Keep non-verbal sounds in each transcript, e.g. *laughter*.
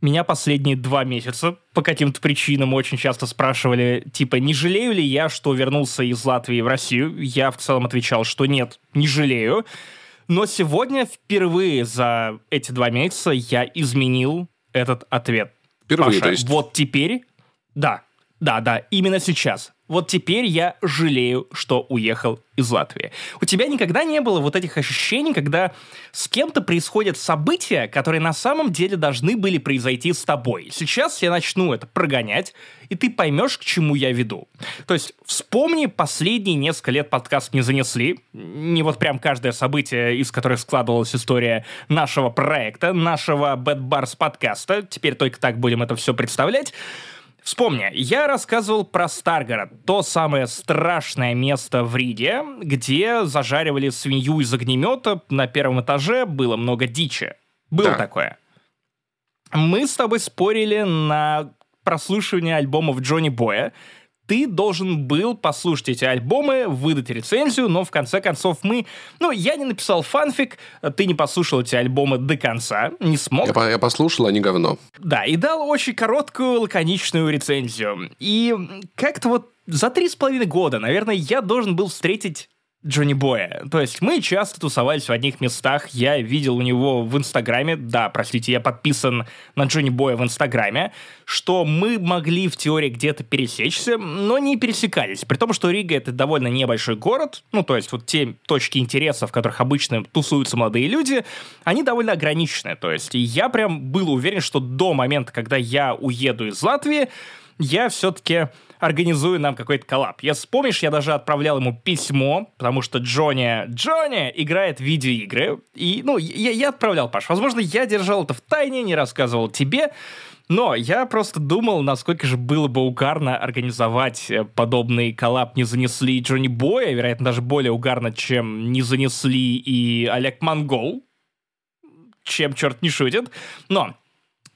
Меня последние два месяца по каким-то причинам очень часто спрашивали, типа, не жалею ли я, что вернулся из Латвии в Россию? Я в целом отвечал, что нет, не жалею. Но сегодня впервые за эти два месяца я изменил этот ответ. Впервые, Паша, то есть? вот теперь, да, да, да, именно сейчас. Вот теперь я жалею, что уехал из Латвии. У тебя никогда не было вот этих ощущений, когда с кем-то происходят события, которые на самом деле должны были произойти с тобой. Сейчас я начну это прогонять, и ты поймешь, к чему я веду. То есть вспомни последние несколько лет подкаст не занесли. Не вот прям каждое событие, из которых складывалась история нашего проекта, нашего Bad Bars подкаста. Теперь только так будем это все представлять. Вспомни, я рассказывал про Старгород, то самое страшное место в Риге, где зажаривали свинью из огнемета, на первом этаже было много дичи. Было Да. такое. Мы с тобой спорили на прослушивание альбомов Джонни Боя. Ты должен был послушать эти альбомы, выдать рецензию, но в конце концов мы... Ну, я не написал фанфик, ты не послушал эти альбомы до конца, не смог. Я, я послушал, не говно. Да, и дал очень короткую, лаконичную рецензию. И как-то вот за три с половиной года, наверное, я должен был встретить Джонни Боя. То есть мы часто тусовались в одних местах. Я видел у него в Инстаграме, да, простите, я подписан на Джонни Боя в Инстаграме, что мы могли в теории где-то пересечься, но не пересекались. При том, что Рига — это довольно небольшой город, ну, то есть вот те точки интереса, в которых обычно тусуются молодые люди, они довольно ограничены. То есть я прям был уверен, что до момента, когда я уеду из Латвии, я все-таки организую нам какой-то коллаб. Я вспомнишь, я даже отправлял ему письмо, потому что Джонни, Джонни играет в видеоигры. И, ну, я, я отправлял, Паш. Возможно, я держал это в тайне, не рассказывал тебе. Но я просто думал, насколько же было бы угарно организовать э, подобный коллаб «Не занесли» Джонни Боя, вероятно, даже более угарно, чем «Не занесли» и Олег Монгол, чем черт не шутит. Но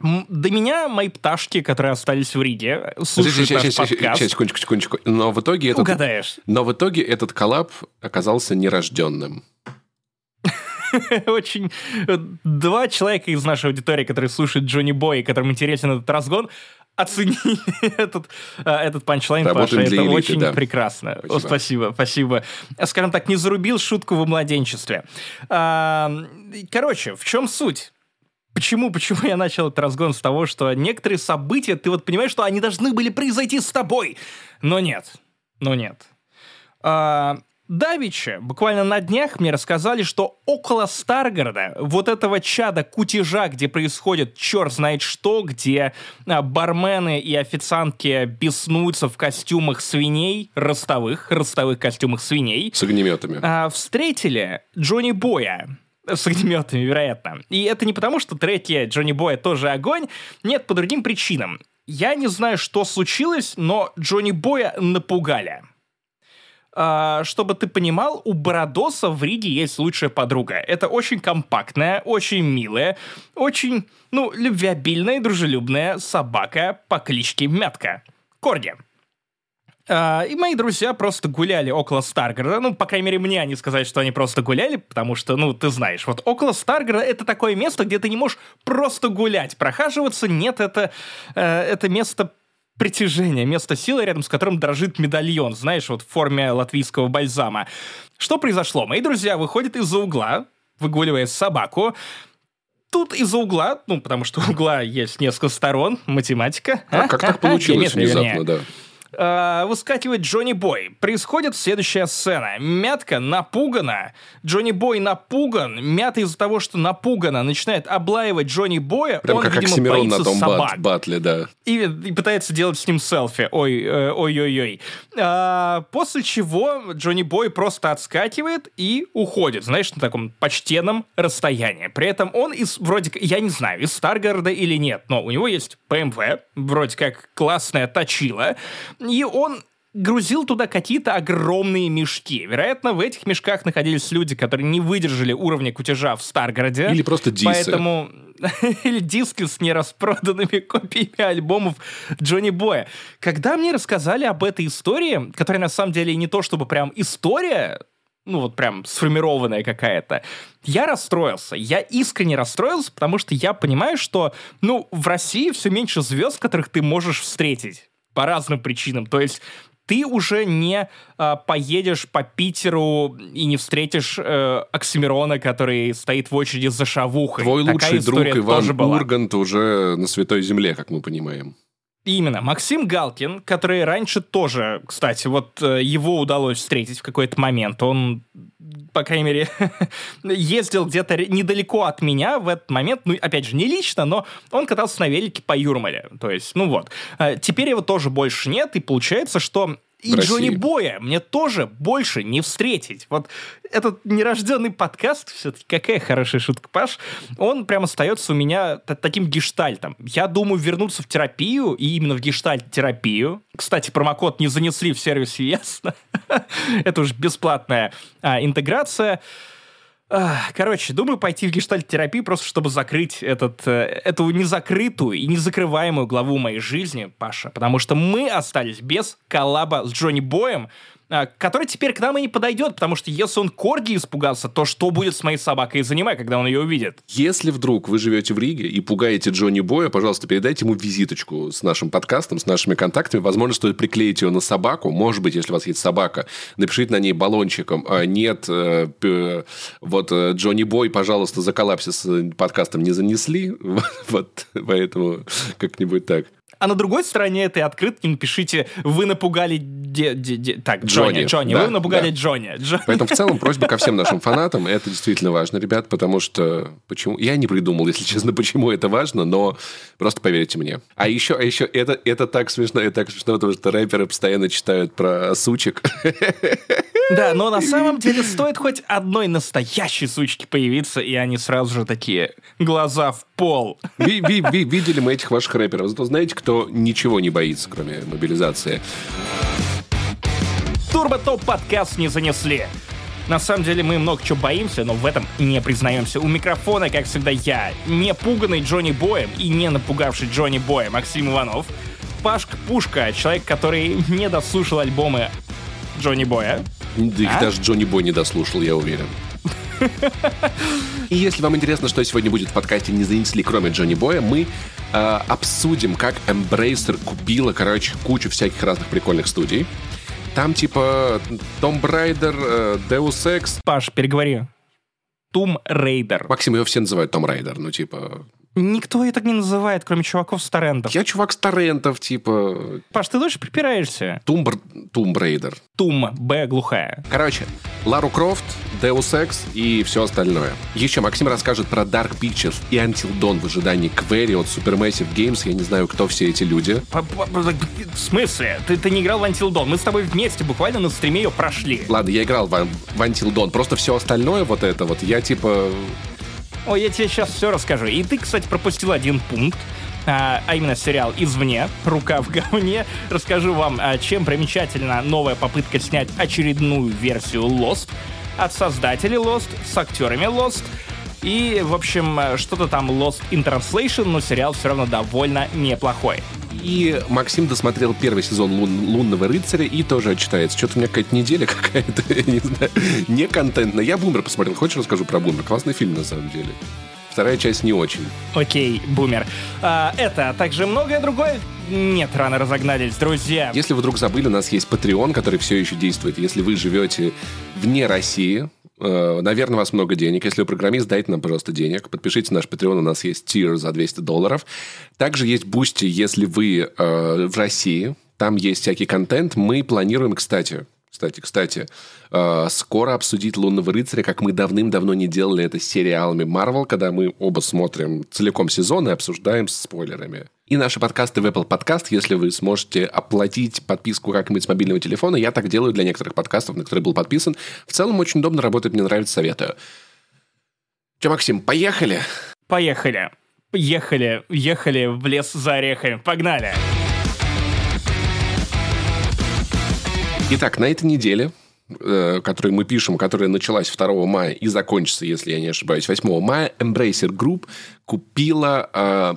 до меня мои пташки, которые остались в Риге, слушают Сейчас, наш сейчас, подкаст. сейчас, секундочку, секундочку. Но в итоге этот... Угадаешь. Но в итоге этот коллаб оказался нерожденным. Очень... э, Два человека из нашей аудитории, которые слушают Джонни Бой, и которым интересен этот разгон, оцени *laughs* этот, э, этот панчлайн, Паша. Это элиты, очень да. прекрасно. О, Спасибо. спасибо, спасибо. Скажем так, не зарубил шутку во младенчестве. Короче, в чем суть? Почему, почему я начал этот разгон с того, что некоторые события, ты вот понимаешь, что они должны были произойти с тобой, но нет, но нет. А, Давича, буквально на днях мне рассказали, что около Старгорода, вот этого чада кутежа, где происходит черт знает что, где а, бармены и официантки беснуются в костюмах свиней, ростовых, ростовых костюмах свиней, С огнеметами. а, встретили Джонни Боя с огнеметами, вероятно. И это не потому, что треки Джонни Боя тоже огонь, нет, по другим причинам. Я не знаю, что случилось, но Джонни Боя напугали. А, чтобы ты понимал, у Бородоса в Риге есть лучшая подруга. Это очень компактная, очень милая, очень, ну, любвеобильная и дружелюбная собака по кличке Мятка. Корги. А, и мои друзья просто гуляли около Старгорода. Ну, по крайней мере, мне они сказали, что они просто гуляли, потому что, ну, ты знаешь, вот около Старгорода это такое место, где ты не можешь просто гулять, прохаживаться. Нет, это, э, это место притяжения, место силы, рядом с которым дрожит медальон, знаешь, вот в форме латвийского бальзама. Что произошло? Мои друзья выходят из-за угла, выгуливая собаку, Тут из-за угла, ну, потому что *laughs* угла есть несколько сторон, математика. А как так *laughs* получилось вернее. внезапно, да? А, выскакивает Джонни Бой. Происходит следующая сцена. Мятка напугана. Джонни Бой напуган. Мята из-за того, что напугана, начинает облаивать Джонни Боя. Прям Он, как видимо, Оксимирон боится на том собак. бат- батле, да. И, и пытается делать с ним селфи. Ой, э, ой-ой-ой. А, после чего Джонни Бой просто отскакивает и уходит, знаешь, на таком почтенном расстоянии. При этом он из, вроде как, я не знаю, из Старгорода или нет, но у него есть BMW, вроде как классная точила, и он грузил туда какие-то огромные мешки. Вероятно, в этих мешках находились люди, которые не выдержали уровня кутежа в Старгороде. Или просто дисы. Поэтому... *laughs* Или диски с нераспроданными *laughs* копиями альбомов Джонни Боя. Когда мне рассказали об этой истории, которая на самом деле не то чтобы прям история, ну вот прям сформированная какая-то. Я расстроился. Я искренне расстроился, потому что я понимаю, что, ну, в России все меньше звезд, которых ты можешь встретить по разным причинам. То есть ты уже не э, поедешь по Питеру и не встретишь э, Оксимирона, который стоит в очереди за шавухой. Твой Такая лучший друг Иван. Ургант уже на Святой Земле, как мы понимаем. Именно. Максим Галкин, который раньше тоже, кстати, вот э, его удалось встретить в какой-то момент. Он, по крайней мере, *laughs* ездил где-то недалеко от меня в этот момент. Ну, опять же, не лично, но он катался на велике по Юрмале. То есть, ну вот. Э, Теперь его тоже больше нет, и получается, что и. Джонни Боя мне тоже больше не встретить. Вот этот нерожденный подкаст, все-таки какая хорошая шутка, Паш, он прям остается у меня таким гештальтом. Я думаю вернуться в терапию, и именно в гештальт-терапию. Кстати, промокод не занесли в сервисе, ясно? *laughs* Это уж бесплатная а, интеграция. Короче, думаю пойти в гештальт-терапию просто чтобы закрыть этот, э, эту незакрытую и незакрываемую главу моей жизни, Паша. Потому что мы остались без коллаба с Джонни Боем, который теперь к нам и не подойдет, потому что если он Корги испугался, то что будет с моей собакой Занимай, когда он ее увидит? Если вдруг вы живете в Риге и пугаете Джонни Боя, пожалуйста, передайте ему визиточку с нашим подкастом, с нашими контактами. Возможно, стоит приклеить ее на собаку. Может быть, если у вас есть собака, напишите на ней баллончиком. А, нет, э, вот э, Джонни Бой, пожалуйста, за коллапсис э, подкастом не занесли. *laughs* Вот, поэтому как-нибудь так. А на другой стороне этой открытки напишите «Вы напугали де- де- де- Так, Джонни, Джонни, Джонни, да, вы напугали да. Джонни. Джонни. Поэтому в целом *laughs* просьба ко всем нашим фанатам. Это действительно важно, ребят, потому что... Почему? Я не придумал, если честно, почему это важно, но просто поверьте мне. А еще, а еще это, это так смешно, это так смешно, потому что рэперы постоянно читают про сучек. *laughs* Да, но на самом деле стоит хоть одной настоящей сучки появиться, и они сразу же такие глаза в пол. Ви- ви- ви- Видели мы этих ваших рэперов. Зато знаете, кто ничего не боится, кроме мобилизации? Турбо Топ подкаст не занесли. На самом деле мы много чего боимся, но в этом не признаемся. У микрофона, как всегда, я, не пуганный Джонни Боем и не напугавший Джонни Боя Максим Иванов. Пашка Пушка, человек, который не дослушал альбомы Джонни Боя. Да их А? даже Джонни Бой не дослушал, я уверен. И если вам интересно, что сегодня будет в подкасте «Не занесли», кроме Джонни Боя, мы э, обсудим, как Embracer купила, короче, кучу всяких разных прикольных студий. Там типа Tomb Raider, э, Deus Ex. Паш, переговори. Tomb Raider. Максим, ее все называют Tomb Raider, ну типа... Никто ее так не называет, кроме чуваков с торрентов. Я чувак с торрентов, типа... Паш, ты дольше препираешься? Tomb... Raider. Тум, Б глухая. Короче, Лару Крофт, Deus Ex и все остальное. Еще Максим расскажет про Dark Pictures и Until Dawn в ожидании Query от Supermassive Games. Я не знаю, кто все эти люди. В смысле? Ты, ты не играл в Until Dawn? Мы с тобой вместе буквально на стриме ее прошли. Ладно, я играл в, в Until Dawn. Просто все остальное вот это вот, я типа... Ой, я тебе сейчас все расскажу. И ты, кстати, пропустил один пункт. А, а именно сериал «Извне», «Рука в говне». Расскажу вам, а, чем примечательна новая попытка снять очередную версию Lost от создателей Lost с актерами Lost. И, в общем, а, что-то там Lost in Translation, но сериал все равно довольно неплохой. И Максим досмотрел первый сезон «Лун- «Лунного рыцаря» и тоже отчитается. Что-то у меня какая-то неделя *laughs* какая-то, я не знаю, не контентная. Я «Бумер» посмотрел. Хочешь, расскажу про «Бумер»? Классный фильм, на самом деле. Вторая часть не очень. Окей, бумер. А, это, а также многое другое. Нет, рано разогнались, друзья. Если вы вдруг забыли, у нас есть Patreon, который все еще действует. Если вы живете вне России, э, наверное, у вас много денег. Если вы программист, дайте нам, пожалуйста, денег. Подпишитесь на наш Patreon, у нас есть тир за 200 долларов. Также есть Boosty, если вы э, в России. Там есть всякий контент. Мы планируем, кстати, кстати, кстати, э, скоро обсудить «Лунного рыцаря», как мы давным-давно не делали это с сериалами Marvel, когда мы оба смотрим целиком сезон и обсуждаем с спойлерами. И наши подкасты в Apple Podcast, если вы сможете оплатить подписку как-нибудь с мобильного телефона, я так делаю для некоторых подкастов, на которые был подписан. В целом очень удобно работает, мне нравится, советую. Че, Максим, поехали? Поехали. Ехали, ехали в лес за орехами. Погнали. Итак, на этой неделе, э, которую мы пишем, которая началась 2 мая и закончится, если я не ошибаюсь, 8 мая, Embracer Group купила э,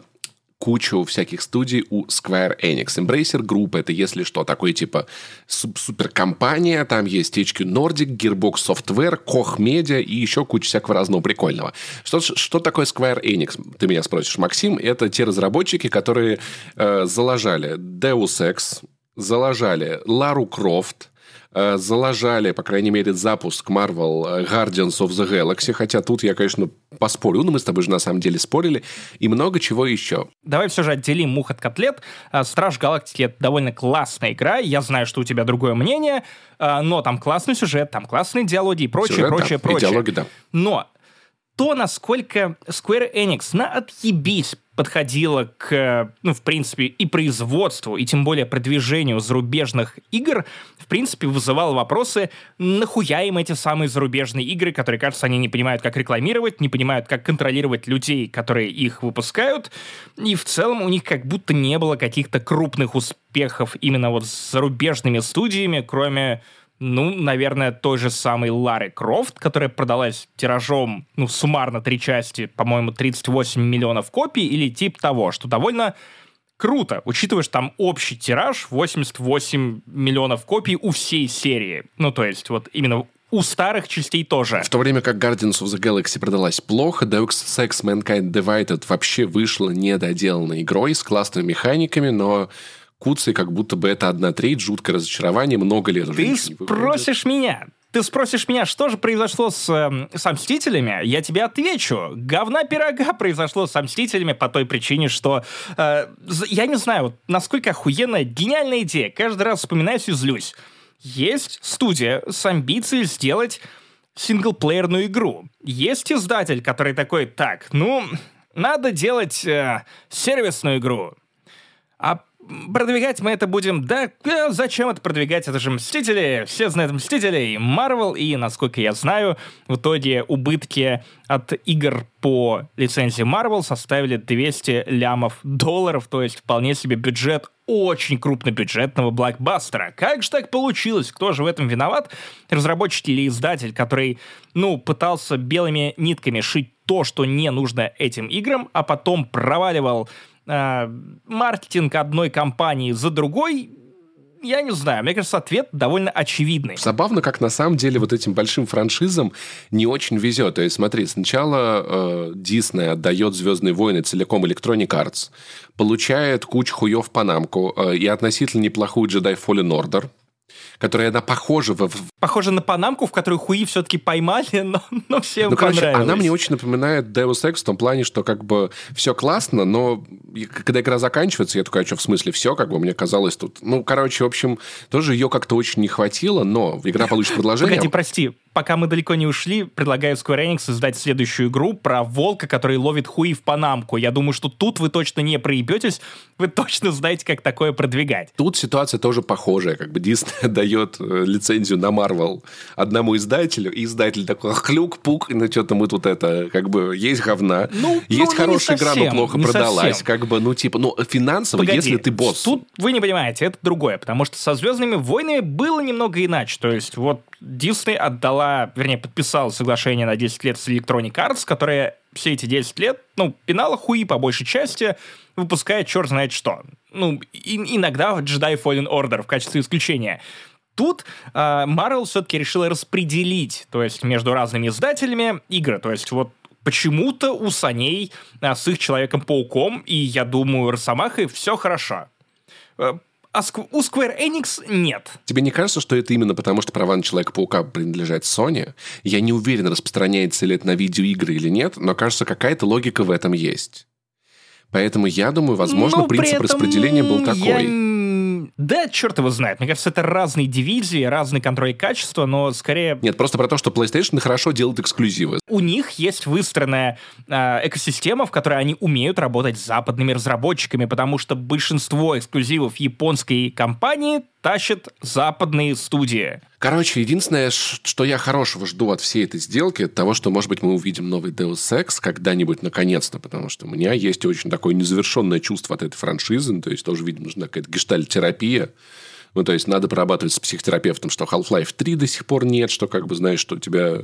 кучу всяких студий у Square Enix. Embracer Group — это, если что, такой типа суперкомпания. Там есть HQ Nordic, Gearbox Software, Koch Media и еще куча всякого разного прикольного. Что, что такое Square Enix? Ты меня спросишь, Максим. Это те разработчики, которые э, заложали Deus Ex, заложали Лару Крофт, Э, залажали, по крайней мере, запуск Marvel э, Guardians of the Galaxy, хотя тут я, конечно, поспорю, но мы с тобой же на самом деле спорили, и много чего еще. Давай все же отделим мух от котлет. Э, Страж Галактики — это довольно классная игра, я знаю, что у тебя другое мнение, но там классный сюжет, там классные диалоги и прочее, сюжет, прочее, да. прочее. И диалоги, да. Но то, насколько Square Enix на отъебись подходила к, ну, в принципе, и производству, и тем более продвижению зарубежных игр, в принципе, вызывало вопросы, нахуя им эти самые зарубежные игры, которые, кажется, они не понимают, как рекламировать, не понимают, как контролировать людей, которые их выпускают, и в целом у них как будто не было каких-то крупных успехов именно вот с зарубежными студиями, кроме ну, наверное, той же самой Лары Крофт, которая продалась тиражом, ну, суммарно три части, по-моему, 38 миллионов копий, или тип того, что довольно круто, учитывая, что там общий тираж 88 миллионов копий у всей серии. Ну, то есть, вот именно у старых частей тоже. В то время как Guardians of the Galaxy продалась плохо, Deus Ex Mankind Divided вообще вышла недоделанной игрой с классными механиками, но Куцей как будто бы это одна треть, жуткое разочарование, много лет уже Ты спросишь меня, ты спросишь меня, что же произошло с, э, с «Мстителями», я тебе отвечу. Говна пирога *laughs* произошло с «Мстителями» по той причине, что... Э, я не знаю, вот, насколько охуенная, гениальная идея. Каждый раз вспоминаюсь и злюсь. Есть студия с амбицией сделать синглплеерную игру. Есть издатель, который такой, так, ну, надо делать э, сервисную игру. А продвигать мы это будем, да, э, зачем это продвигать, это же Мстители, все знают Мстителей, Марвел, и, насколько я знаю, в итоге убытки от игр по лицензии Marvel составили 200 лямов долларов, то есть вполне себе бюджет очень крупнобюджетного блокбастера. Как же так получилось? Кто же в этом виноват? Разработчик или издатель, который, ну, пытался белыми нитками шить то, что не нужно этим играм, а потом проваливал э, маркетинг одной компании за другой, я не знаю, мне кажется, ответ довольно очевидный. Забавно, как на самом деле вот этим большим франшизам не очень везет. То есть, смотри, сначала э, отдает «Звездные войны» целиком Electronic Arts, получает кучу хуев Панамку э, и относительно неплохую Jedi Fallen Order, которая она похожа в... Похожа на Панамку, в которую хуи все-таки поймали, *laughs* но, но всем ну, короче, она мне очень напоминает Deus Ex в том плане, что как бы все классно, но когда игра заканчивается, я такой, а что, в смысле все? Как бы мне казалось тут... Ну, короче, в общем, тоже ее как-то очень не хватило, но игра получит *laughs* продолжение. Погоди, прости, пока мы далеко не ушли, предлагаю Square Enix создать следующую игру про волка, который ловит хуи в Панамку. Я думаю, что тут вы точно не проебетесь, вы точно знаете, как такое продвигать. Тут ситуация тоже похожая. Как бы Disney *laughs* дает э, лицензию на Marvel одному издателю, и издатель такой хлюк-пук, ну что-то мы тут это, как бы, есть говна, ну, есть ну, хорошая игра, но плохо продалась. Совсем. Как бы, ну типа, ну финансово, Погоди, если ты босс. Тут вы не понимаете, это другое, потому что со «Звездными войнами» было немного иначе. То есть вот Disney отдала, вернее, подписала соглашение на 10 лет с Electronic Arts, которая все эти 10 лет, ну, пинала хуи по большей части, выпускает черт знает что. Ну, и, иногда Jedi Fallen Order в качестве исключения. Тут э, Marvel все-таки решила распределить, то есть между разными издателями игры. То есть вот почему-то у Саней а, с их Человеком-пауком и, я думаю, Росомахой все хорошо. А у Square Enix нет. Тебе не кажется, что это именно потому, что права на Человека-паука принадлежат Sony? Я не уверен, распространяется ли это на видеоигры или нет, но кажется, какая-то логика в этом есть. Поэтому я думаю, возможно, но принцип распределения был такой. Я да, черт его знает. Мне кажется, это разные дивизии, разный контроль качества, но скорее... Нет, просто про то, что PlayStation хорошо делает эксклюзивы. У них есть выстроенная э, экосистема, в которой они умеют работать с западными разработчиками, потому что большинство эксклюзивов японской компании тащат западные студии. Короче, единственное, что я хорошего жду от всей этой сделки, от того, что, может быть, мы увидим новый Deus Ex когда-нибудь наконец-то, потому что у меня есть очень такое незавершенное чувство от этой франшизы, ну, то есть тоже, видимо, нужна какая-то гештальтерапия, ну, то есть, надо прорабатывать с психотерапевтом, что Half-Life 3 до сих пор нет, что, как бы, знаешь, что тебя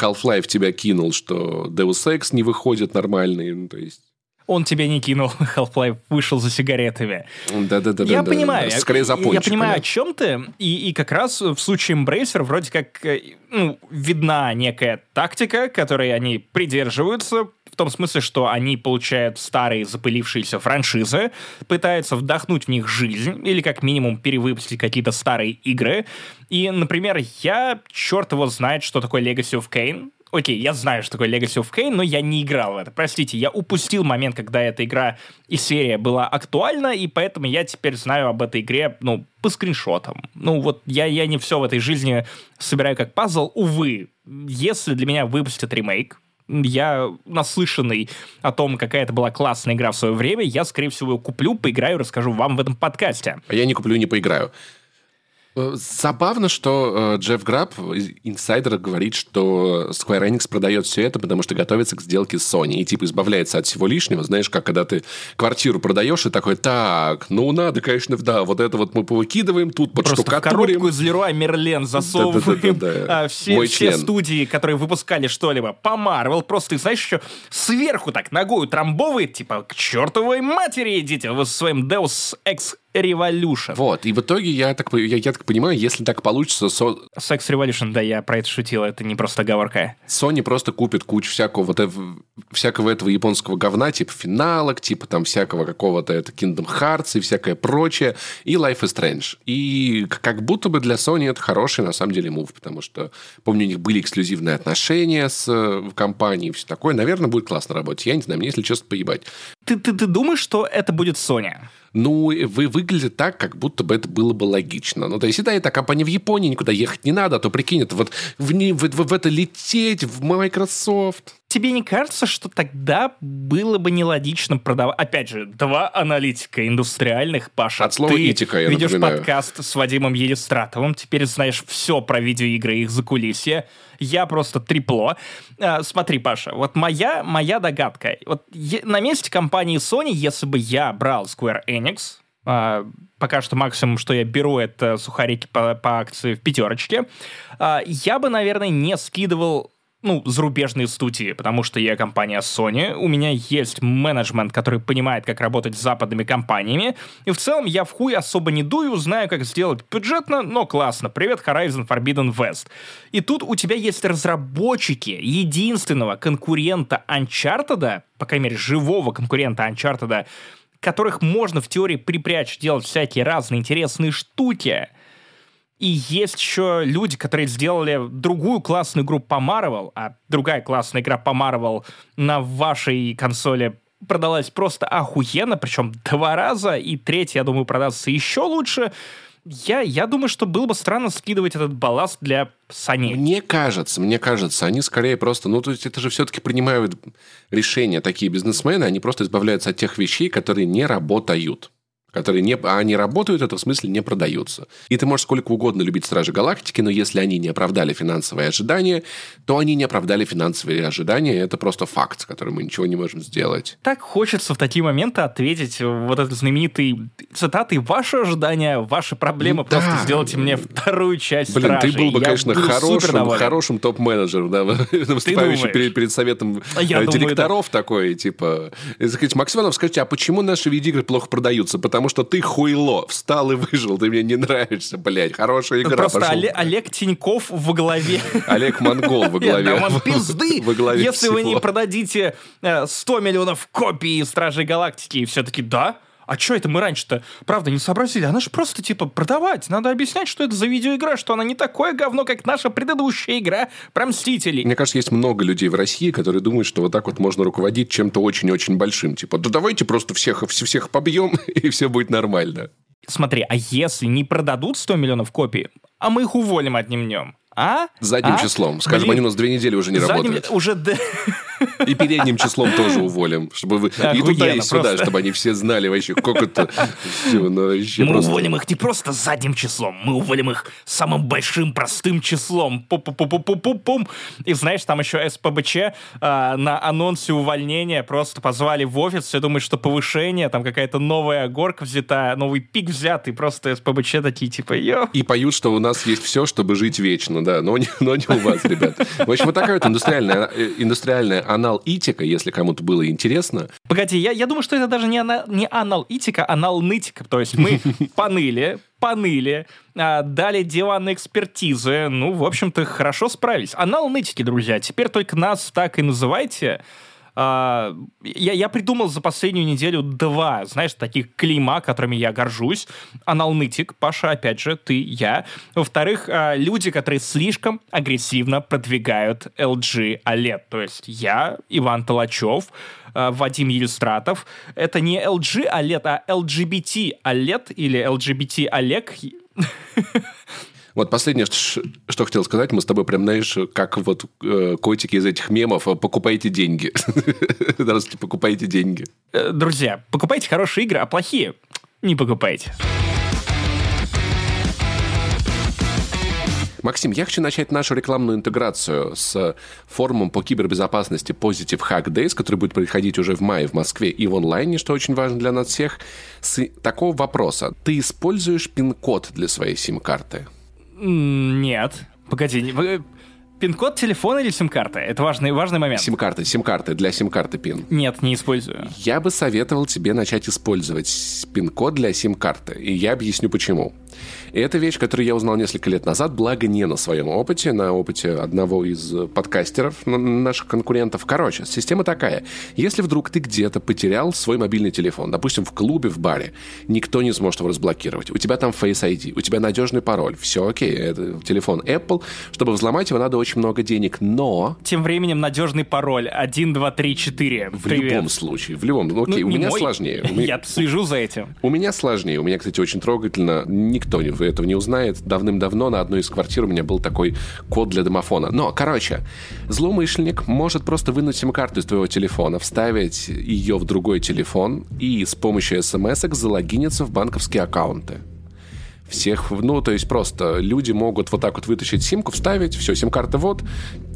Half-Life тебя кинул, что Deus Ex не выходит нормальный, ну, то есть... он тебя не кинул, *laughs* Half-Life вышел за сигаретами. Да-да-да. Я понимаю. Скорее за Я понимаю, о чем ты. И, и как раз в случае Embracer вроде как э, ну, видна некая тактика, которой они придерживаются, в том смысле, что они получают старые запылившиеся франшизы, пытаются вдохнуть в них жизнь, или как минимум перевыпустить какие-то старые игры. И, например, я, черт его знает, что такое Legacy of Kain, окей, я знаю, что такое Legacy of Kain, но я не играл в это. Простите, я упустил момент, когда эта игра и серия была актуальна, и поэтому я теперь знаю об этой игре, ну, по скриншотам. Ну, вот я, я не все в этой жизни собираю как пазл. Увы, если для меня выпустят ремейк, я наслышанный о том, какая это была классная игра в свое время, я, скорее всего, ее куплю, поиграю, расскажу вам в этом подкасте. А я не куплю, не поиграю. Э, забавно, что э, Джефф Граб, инсайдер, говорит, что Square Enix продает все это, потому что готовится к сделке с Sony и типа избавляется от всего лишнего. Знаешь, как когда ты квартиру продаешь и такой, так, ну надо, конечно, да, вот это вот мы повыкидываем, тут Просто подштукатурим. в коробку из Леруа Мерлен засовываем да, да, да, а, все, Мой все студии, которые выпускали что-либо по Marvel, просто, знаешь, еще сверху так ногой утрамбовывает, типа, к чертовой матери идите вы со своим Deus Ex Revolution. Вот, и в итоге, я так, я, я так понимаю, если так получится... Со... Sex Revolution, да, я про это шутил, это не просто оговорка. Sony просто купит кучу всякого вот этого, всякого этого японского говна, типа финалок, типа там всякого какого-то это Kingdom Hearts и всякое прочее, и Life is Strange. И как будто бы для Sony это хороший, на самом деле, мув, потому что, помню, у них были эксклюзивные отношения с в компанией и все такое. Наверное, будет классно работать. Я не знаю, мне, если честно, поебать. Ты, ты, ты думаешь, что это будет Sony? Ну, вы выглядит так, как будто бы это было бы логично. Ну, то есть, да, эта компания в Японии, никуда ехать не надо, а то, прикинь, это вот в, в, в, в это лететь, в Microsoft тебе не кажется, что тогда было бы нелогично продавать... Опять же, два аналитика индустриальных, Паша. От слова ты этика, я ведешь напоминаю. подкаст с Вадимом Елистратовым, теперь знаешь все про видеоигры и их закулисье. Я просто трепло. А, смотри, Паша, вот моя, моя догадка. Вот на месте компании Sony, если бы я брал Square Enix, Uh, пока что максимум, что я беру, это сухарики по, по акции в пятерочке. Uh, я бы, наверное, не скидывал ну, зарубежные студии, потому что я компания Sony, у меня есть менеджмент, который понимает, как работать с западными компаниями, и в целом я в хуй особо не дую, знаю, как сделать бюджетно, но классно. Привет, Horizon Forbidden West. И тут у тебя есть разработчики единственного конкурента Uncharted, по крайней мере, живого конкурента Uncharted, которых можно в теории припрячь делать всякие разные интересные штуки. И есть еще люди, которые сделали другую классную игру по Marvel, а другая классная игра по Marvel на вашей консоли продалась просто охуенно, причем два раза, и третья, я думаю, продастся еще лучше. Я, я думаю, что было бы странно скидывать этот балласт для Sony. Мне кажется, мне кажется, они скорее просто... Ну, то есть это же все-таки принимают решения такие бизнесмены, они просто избавляются от тех вещей, которые не работают которые не, а они работают, это в смысле не продаются. И ты можешь сколько угодно любить Стражи Галактики, но если они не оправдали финансовые ожидания, то они не оправдали финансовые ожидания, это просто факт, с которым мы ничего не можем сделать. Так хочется в такие моменты ответить вот этот знаменитый цитатой «Ваши ожидания, ваши проблемы, ну, просто да. сделайте мне вторую часть Блин, Стражей». ты был бы, Я конечно, хорошим, хорошим топ-менеджером, да, *laughs* выступающим перед, перед советом а Я э, директоров думаю, да. такой, типа, Максим Иванов, скажите, а почему наши видеоигры плохо продаются? Потому потому что ты хуйло, встал и выжил, ты мне не нравишься, блядь, хорошая игра. Просто Олег, Олег Тиньков во главе. *laughs* Олег Монгол во *laughs* главе. Да, он пизды, *laughs* если вы не продадите 100 э, миллионов копий Стражей Галактики, и все-таки да, а что это мы раньше-то, правда, не сообразили? Она же просто, типа, продавать. Надо объяснять, что это за видеоигра, что она не такое говно, как наша предыдущая игра про Мстителей. Мне кажется, есть много людей в России, которые думают, что вот так вот можно руководить чем-то очень-очень большим. Типа, да давайте просто всех, всех побьем, *laughs* и все будет нормально. Смотри, а если не продадут 100 миллионов копий, а мы их уволим, отнимем, а? Задним а? числом. Скажем, Блин, они у нас две недели уже не задним... работают. Уже... *laughs* И передним числом тоже уволим. Чтобы вы... и туда, и сюда, просто. чтобы они все знали вообще, как это... Все, ну, мы просто... уволим их не просто задним числом, мы уволим их самым большим простым числом. пу пу пу пу пу пу пум И знаешь, там еще СПБЧ а, на анонсе увольнения просто позвали в офис, все думают, что повышение, там какая-то новая горка взята, новый пик взят, и просто СПБЧ такие, типа, йо. И поют, что у нас есть все, чтобы жить вечно, да, но не, но не у вас, ребят. В общем, вот такая вот индустриальная, э, индустриальная аналитика, если кому-то было интересно. Погоди, я, я думаю, что это даже не, ана, не аналитика, а аналнытика. То есть мы *laughs* поныли, поныли, а, дали диванные экспертизы. Ну, в общем-то, хорошо справились. Аналнытики, друзья, теперь только нас так и называйте. А, я, я придумал за последнюю неделю два, знаешь, таких клейма, которыми я горжусь. Аналнытик, Паша, опять же, ты, я. Во-вторых, а, люди, которые слишком агрессивно продвигают LG OLED. То есть я, Иван Толачев, а, Вадим Иллюстратов. Это не LG OLED, а LGBT OLED или LGBT Олег. Вот последнее, что, хотел сказать, мы с тобой прям, знаешь, как вот э, котики из этих мемов, э, покупайте деньги. *laughs* Здравствуйте, покупайте деньги. Э, друзья, покупайте хорошие игры, а плохие не покупайте. Максим, я хочу начать нашу рекламную интеграцию с форумом по кибербезопасности Positive Hack Days, который будет происходить уже в мае в Москве и в онлайне, что очень важно для нас всех. С такого вопроса. Ты используешь пин-код для своей сим-карты? Нет. Погоди, Пин-код телефона или сим-карта? Это важный, важный момент. Сим-карты, сим-карты, для сим-карты пин. Нет, не использую. Я бы советовал тебе начать использовать пин-код для сим-карты, и я объясню почему. И это вещь, которую я узнал несколько лет назад, благо не на своем опыте, на опыте одного из подкастеров, наших конкурентов. Короче, система такая. Если вдруг ты где-то потерял свой мобильный телефон, допустим, в клубе, в баре, никто не сможет его разблокировать. У тебя там Face ID, у тебя надежный пароль, все окей, это телефон Apple. Чтобы взломать его, надо очень много денег, но... Тем временем надежный пароль 1, 2, 3, 4. В Привет. любом случае, в любом... Ну, окей, ну, у меня мой. сложнее. *laughs* Я слежу за этим. У меня сложнее. У меня, кстати, очень трогательно. Никто не этого не узнает. Давным-давно на одной из квартир у меня был такой код для домофона. Но, короче, злоумышленник может просто вынуть сим-карту из твоего телефона, вставить ее в другой телефон и с помощью смс залогиниться в банковские аккаунты всех, ну, то есть просто люди могут вот так вот вытащить симку, вставить, все, сим-карта вот,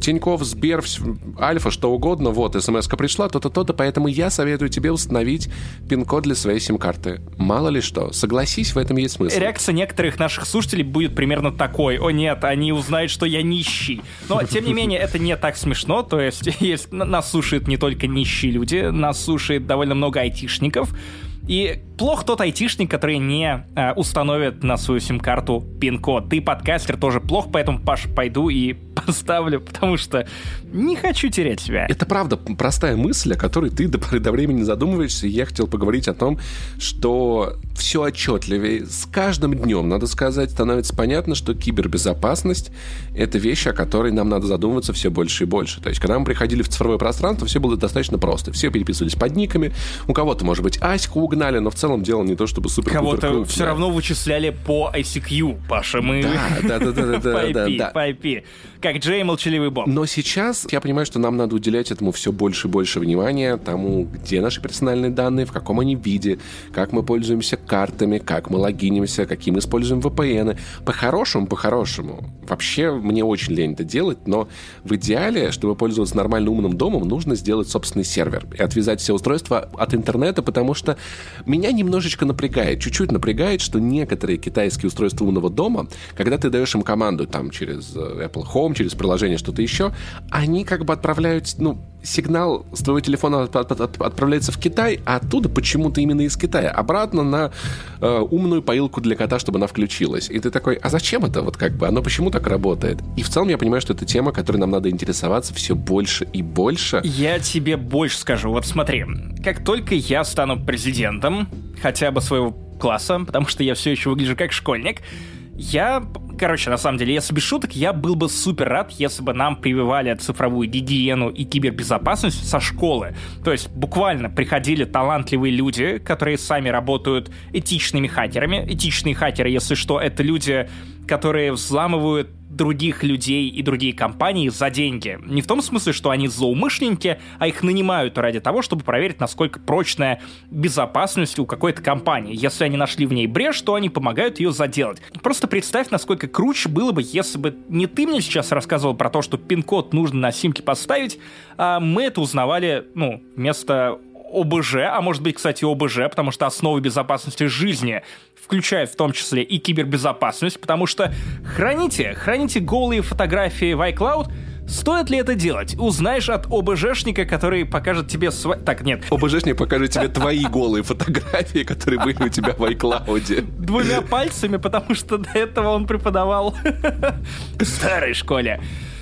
Тиньков, Сбер, Альфа, что угодно, вот, смс-ка пришла, то-то, то-то, поэтому я советую тебе установить пин-код для своей сим-карты. Мало ли что, согласись, в этом есть смысл. Реакция некоторых наших слушателей будет примерно такой, о нет, они узнают, что я нищий. Но, тем не менее, это не так смешно, то есть, *laughs* есть нас слушают не только нищие люди, нас слушает довольно много айтишников, и плохо тот айтишник, который не э, установит на свою сим-карту пин-код. Ты подкастер тоже плохо, поэтому, Паш, пойду и *laughs* поставлю, потому что не хочу терять себя. Это правда простая мысль, о которой ты до поры до времени задумываешься. И я хотел поговорить о том, что все отчетливее. С каждым днем, надо сказать, становится понятно, что кибербезопасность — это вещь, о которой нам надо задумываться все больше и больше. То есть, когда мы приходили в цифровое пространство, все было достаточно просто. Все переписывались под никами. У кого-то, может быть, Аську угнали, но в целом дело не то, чтобы супер Кого-то все равно вычисляли по ICQ, Паша. Мы... Да, да, да, да, да, *laughs* да, да. По IP. Как Джей Молчаливый Боб. Но сейчас я понимаю, что нам надо уделять этому все больше и больше внимания, тому, где наши персональные данные, в каком они виде, как мы пользуемся картами, как мы логинимся, какие мы используем VPN. По-хорошему, по-хорошему. Вообще, мне очень лень это делать, но в идеале, чтобы пользоваться нормально умным домом, нужно сделать собственный сервер и отвязать все устройства от интернета, потому что меня немножечко напрягает, чуть-чуть напрягает, что некоторые китайские устройства умного дома, когда ты даешь им команду там через э, Apple Home, через приложение, что-то еще, они как бы отправляют, ну, сигнал с твоего телефона отправляется в Китай, а оттуда почему-то именно из Китая обратно на э, умную поилку для кота, чтобы она включилась. И ты такой, а зачем это вот как бы? Оно почему так работает? И в целом я понимаю, что это тема, которой нам надо интересоваться все больше и больше. Я тебе больше скажу. Вот смотри, как только я стану президентом, хотя бы своего класса, потому что я все еще выгляжу как школьник, я, короче, на самом деле, если без шуток, я был бы супер рад, если бы нам прививали цифровую гигиену и кибербезопасность со школы. То есть буквально приходили талантливые люди, которые сами работают этичными хакерами. Этичные хакеры, если что, это люди, которые взламывают других людей и другие компании за деньги. Не в том смысле, что они злоумышленники, а их нанимают ради того, чтобы проверить, насколько прочная безопасность у какой-то компании. Если они нашли в ней брешь, то они помогают ее заделать. Просто представь, насколько круче было бы, если бы не ты мне сейчас рассказывал про то, что пин-код нужно на симке поставить, а мы это узнавали, ну, вместо ОБЖ, а может быть, кстати, ОБЖ, потому что основы безопасности жизни включает в том числе и кибербезопасность, потому что храните, храните голые фотографии в iCloud, Стоит ли это делать? Узнаешь от ОБЖшника, который покажет тебе свой... Так, нет. ОБЖшник покажет тебе твои голые фотографии, которые были у тебя в iCloud. Двумя пальцами, потому что до этого он преподавал в старой школе.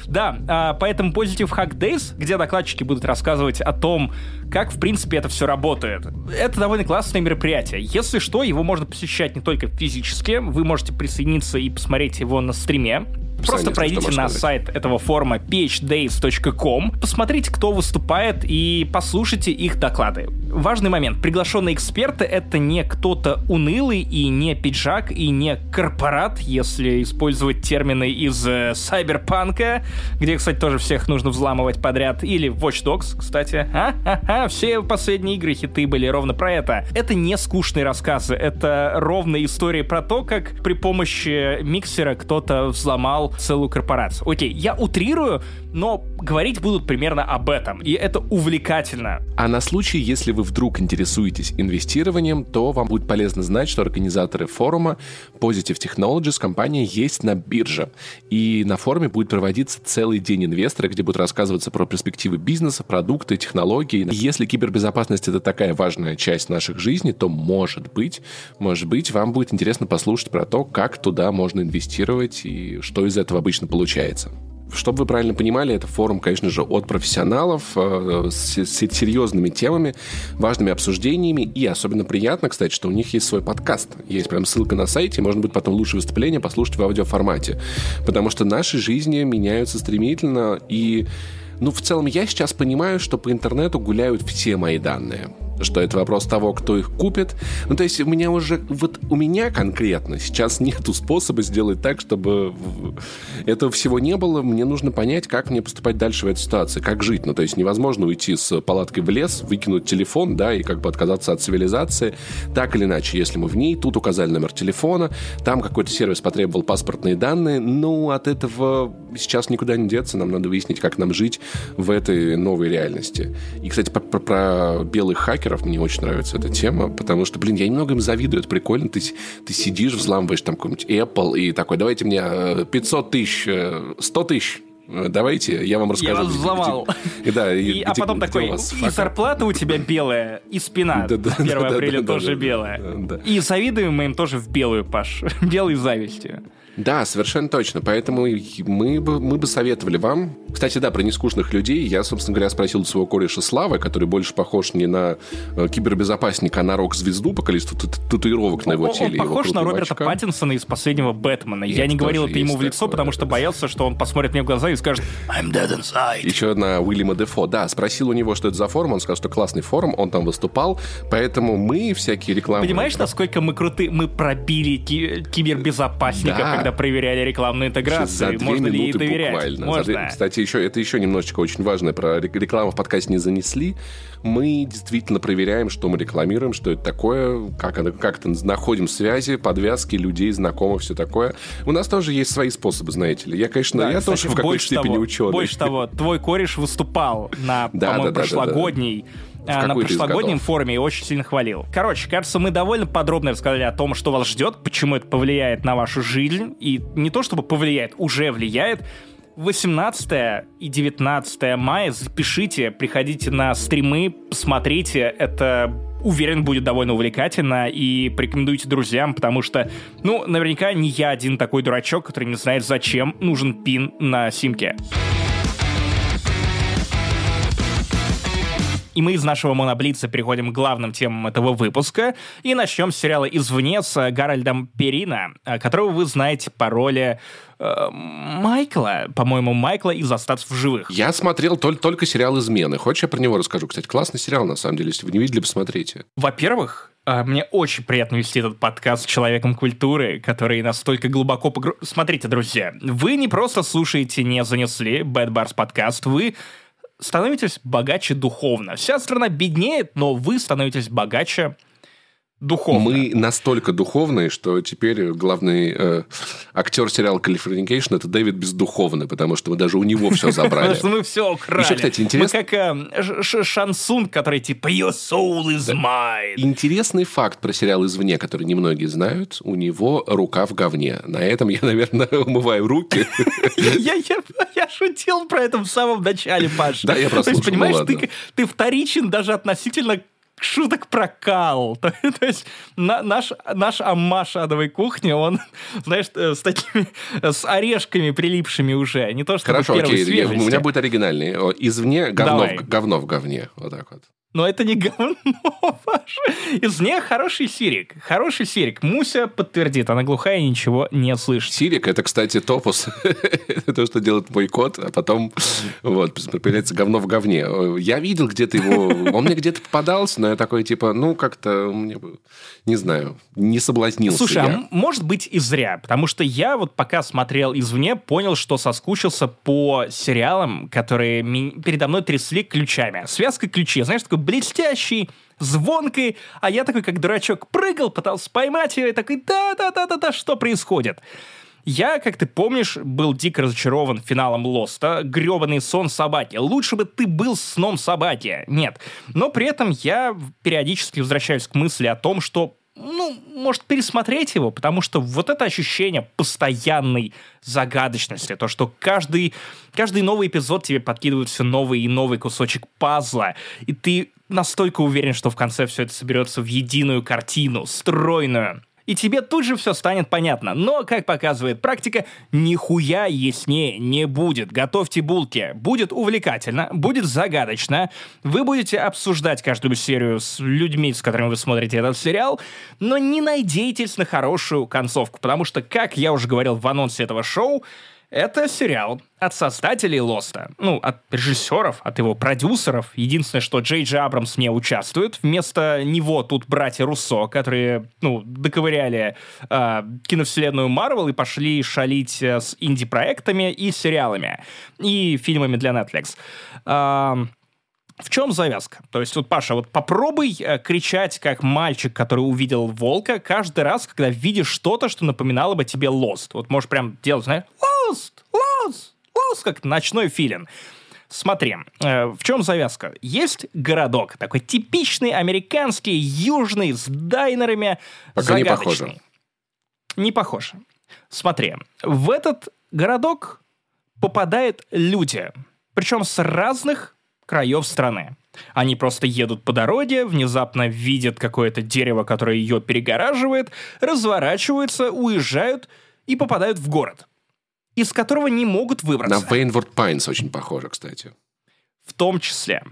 Да, а, поэтому Positive Hack Days, где докладчики будут рассказывать о том, как, в принципе, это все работает. Это довольно классное мероприятие. Если что, его можно посещать не только физически, вы можете присоединиться и посмотреть его на стриме. Просто пройдите на сайт этого форума phdays.com, посмотрите, кто выступает, и послушайте их доклады. Важный момент. Приглашенные эксперты — это не кто-то унылый, и не пиджак, и не корпорат, если использовать термины из э, Сайберпанка, где, кстати, тоже всех нужно взламывать подряд, или Watch Dogs, кстати. А-ха-ха, все последние игры хиты были ровно про это. Это не скучные рассказы, это ровные истории про то, как при помощи миксера кто-то взломал целую корпорацию. Окей, я утрирую, но говорить будут примерно об этом, и это увлекательно. А на случай, если вы вдруг интересуетесь инвестированием, то вам будет полезно знать, что организаторы форума Positive Technologies компания есть на бирже. И на форуме будет проводиться целый день инвестора, где будут рассказываться про перспективы бизнеса, продукты, технологии. И если кибербезопасность это такая важная часть наших жизней, то может быть, может быть, вам будет интересно послушать про то, как туда можно инвестировать и что из этого обычно получается чтобы вы правильно понимали, это форум, конечно же, от профессионалов э, с, с серьезными темами, важными обсуждениями. И особенно приятно, кстати, что у них есть свой подкаст. Есть прям ссылка на сайте, можно будет потом лучшее выступление послушать в аудиоформате. Потому что наши жизни меняются стремительно, и ну, в целом, я сейчас понимаю, что по интернету гуляют все мои данные что это вопрос того, кто их купит. Ну, то есть у меня уже, вот у меня конкретно сейчас нету способа сделать так, чтобы этого всего не было. Мне нужно понять, как мне поступать дальше в этой ситуации, как жить. Ну, то есть невозможно уйти с палаткой в лес, выкинуть телефон, да, и как бы отказаться от цивилизации. Так или иначе, если мы в ней, тут указали номер телефона, там какой-то сервис потребовал паспортные данные, ну, от этого сейчас никуда не деться, нам надо выяснить, как нам жить в этой новой реальности. И, кстати, про, про, про белых хакеров мне очень нравится эта тема, потому что, блин, я немного им завидую, это прикольно, ты, ты сидишь, взламываешь там какой-нибудь Apple и такой, давайте мне 500 э, тысяч, 100 э, тысяч, э, Давайте, я вам расскажу. Я вас взломал. И, да, и, и, где, а потом такой, и зарплата у тебя белая, и спина 1 апреля тоже белая. И завидуем мы им тоже в белую, Паш. *laughs* Белой завистью. Да, совершенно точно. Поэтому мы бы, мы бы советовали вам... Кстати, да, про нескучных людей. Я, собственно говоря, спросил своего кореша Славы, который больше похож не на э, кибербезопасника, а на рок-звезду по количеству татуировок на его теле. Он похож на Роберта. Паттинсона из последнего Бэтмена. Я не говорил это ему в лицо, потому что боялся, что он посмотрит мне в глаза и скажет «I'm dead inside». Еще на Уильяма Дефо. Да, спросил у него, что это за форум. Он сказал, что классный форум, он там выступал. Поэтому мы всякие рекламы... Понимаешь, насколько мы круты? Мы пробили кибербезопасников, да. когда когда проверяли рекламную интеграцию. За Можно ли ей доверять? Буквально. Можно. За, кстати, еще, это еще немножечко очень важно. Про рекламу в подкасте не занесли. Мы действительно проверяем, что мы рекламируем, что это такое, как, это, как это находим связи, подвязки людей, знакомых, все такое. У нас тоже есть свои способы, знаете ли. Я, конечно, да, я кстати, тоже в какой-то степени того, ученый. Больше того, твой кореш выступал на, *laughs* да, по-моему, да, да, прошлогодней да, да на прошлогоднем форуме и очень сильно хвалил. Короче, кажется, мы довольно подробно рассказали о том, что вас ждет, почему это повлияет на вашу жизнь, и не то чтобы повлияет, уже влияет. 18 и 19 мая запишите, приходите на стримы, посмотрите, это уверен, будет довольно увлекательно, и порекомендуйте друзьям, потому что, ну, наверняка не я один такой дурачок, который не знает, зачем нужен пин на симке. И мы из нашего моноблица переходим к главным темам этого выпуска и начнем с сериала «Извне» с Гарольдом Перина, э, которого вы знаете по роли э, Майкла, по-моему, Майкла из «Остаться в живых». Я смотрел только, только сериал «Измены». Хочешь, я про него расскажу? Кстати, классный сериал, на самом деле. Если вы не видели, посмотрите. Во-первых, э, мне очень приятно вести этот подкаст с человеком культуры, который настолько глубоко погру... Смотрите, друзья, вы не просто слушаете «Не занесли» Bad Bars подкаст, вы становитесь богаче духовно. Вся страна беднеет, но вы становитесь богаче духовно. Мы настолько духовные, что теперь главный э, актер сериала «Californication» это Дэвид Бездуховный, потому что мы даже у него все забрали. Потому что мы все украли. Еще, кстати, интересно... Мы как э, Шан Цун, который типа «Your soul is mine». Интересный факт про сериал «Извне», который немногие знают. У него рука в говне. На этом я, наверное, *laughs* умываю руки. *laughs* Я шутил про это в самом начале, Паш. Да, я просто То есть, понимаешь, ты вторичен даже относительно шуток про кал. То, *laughs* то есть на, наш, наш аммаш адовой кухни, он, *laughs* знаешь, э, с такими, с орешками прилипшими уже. Не то, что Хорошо, окей, свежести. у меня будет оригинальный. Извне говно, в, говно в говне. Вот так вот. Но это не *laughs* говно, Паша. Из нее хороший сирик. Хороший сирик. Муся подтвердит, она глухая и ничего не слышит. Сирик — это, кстати, топус. *laughs* это то, что делает мой кот, а потом вот, появляется говно в говне. Я видел где-то его... Он мне где-то попадался, но я такой, типа, ну, как-то... Не знаю, не соблазнился Слушай, я. а может быть и зря, потому что я вот пока смотрел извне, понял, что соскучился по сериалам, которые передо мной трясли ключами. Связка ключей, знаешь, такой блестящий, звонкой, а я такой, как дурачок, прыгал, пытался поймать ее, и такой, да-да-да-да-да, что происходит? Я, как ты помнишь, был дико разочарован финалом Лоста. Гребаный сон собаки. Лучше бы ты был сном собаки. Нет. Но при этом я периодически возвращаюсь к мысли о том, что ну, может, пересмотреть его, потому что вот это ощущение постоянной загадочности, то, что каждый, каждый новый эпизод тебе подкидывает все новый и новый кусочек пазла, и ты настолько уверен, что в конце все это соберется в единую картину, стройную, и тебе тут же все станет понятно. Но, как показывает практика, нихуя яснее не будет. Готовьте булки. Будет увлекательно, будет загадочно. Вы будете обсуждать каждую серию с людьми, с которыми вы смотрите этот сериал, но не надейтесь на хорошую концовку, потому что, как я уже говорил в анонсе этого шоу, это сериал от создателей Лоста, ну, от режиссеров, от его продюсеров. Единственное, что Джей Джей Абрамс не участвует. Вместо него тут братья Руссо, которые, ну, доковыряли э, киновселенную Марвел и пошли шалить э, с инди-проектами и сериалами, и фильмами для Netflix. Э, в чем завязка? То есть, вот, Паша, вот попробуй э, кричать, как мальчик, который увидел волка, каждый раз, когда видишь что-то, что напоминало бы тебе Lost. Вот можешь прям делать, знаешь, Lost, Lost, Lost, как ночной филин. Смотри, э, в чем завязка? Есть городок, такой типичный американский, южный, с дайнерами, Пока не похоже. Не похоже. Смотри, в этот городок попадают люди, причем с разных краев страны. Они просто едут по дороге, внезапно видят какое-то дерево, которое ее перегораживает, разворачиваются, уезжают и попадают в город, из которого не могут выбраться. На Вейнворд Пайнс очень похоже, кстати. В том числе.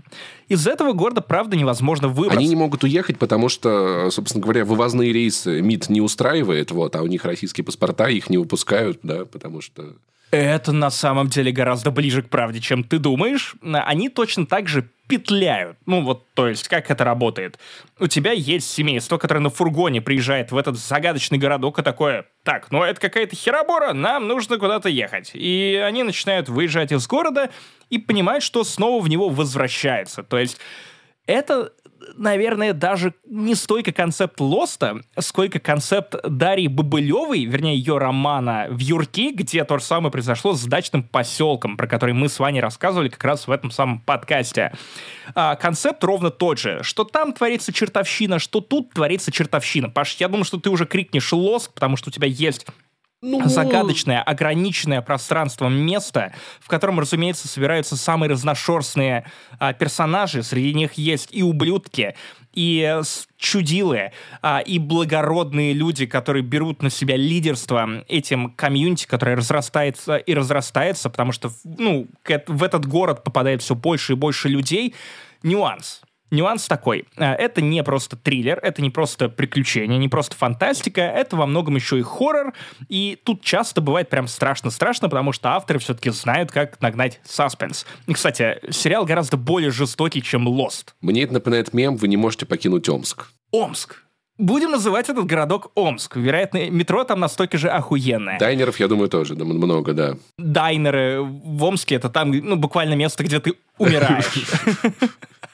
Из этого города, правда, невозможно выбраться. Они не могут уехать, потому что, собственно говоря, вывозные рейсы МИД не устраивает, вот, а у них российские паспорта, их не выпускают, да, потому что... Это на самом деле гораздо ближе к правде, чем ты думаешь. Они точно так же петляют. Ну вот, то есть, как это работает? У тебя есть семейство, которое на фургоне приезжает в этот загадочный городок и такое, так, ну это какая-то херобора, нам нужно куда-то ехать. И они начинают выезжать из города и понимают, что снова в него возвращается. То есть, это наверное, даже не столько концепт Лоста, сколько концепт Дарьи Бобылевой, вернее, ее романа «В Юрке», где то же самое произошло с дачным поселком, про который мы с вами рассказывали как раз в этом самом подкасте. А, концепт ровно тот же, что там творится чертовщина, что тут творится чертовщина. Паш, я думаю, что ты уже крикнешь «Лоск», потому что у тебя есть ну... загадочное, ограниченное пространством место, в котором, разумеется, собираются самые разношерстные а, персонажи. Среди них есть и ублюдки, и чудилы, а, и благородные люди, которые берут на себя лидерство этим комьюнити, которое разрастается и разрастается, потому что ну, в этот город попадает все больше и больше людей. Нюанс. Нюанс такой. Э, это не просто триллер, это не просто приключение, не просто фантастика, это во многом еще и хоррор, и тут часто бывает прям страшно-страшно, потому что авторы все-таки знают, как нагнать саспенс. И, кстати, сериал гораздо более жестокий, чем Lost. Мне это напоминает мем «Вы не можете покинуть Омск». Омск. Будем называть этот городок Омск. Вероятно, метро там настолько же охуенное. Дайнеров, я думаю, тоже много, да. Дайнеры в Омске — это там ну, буквально место, где ты умираешь. *laughs*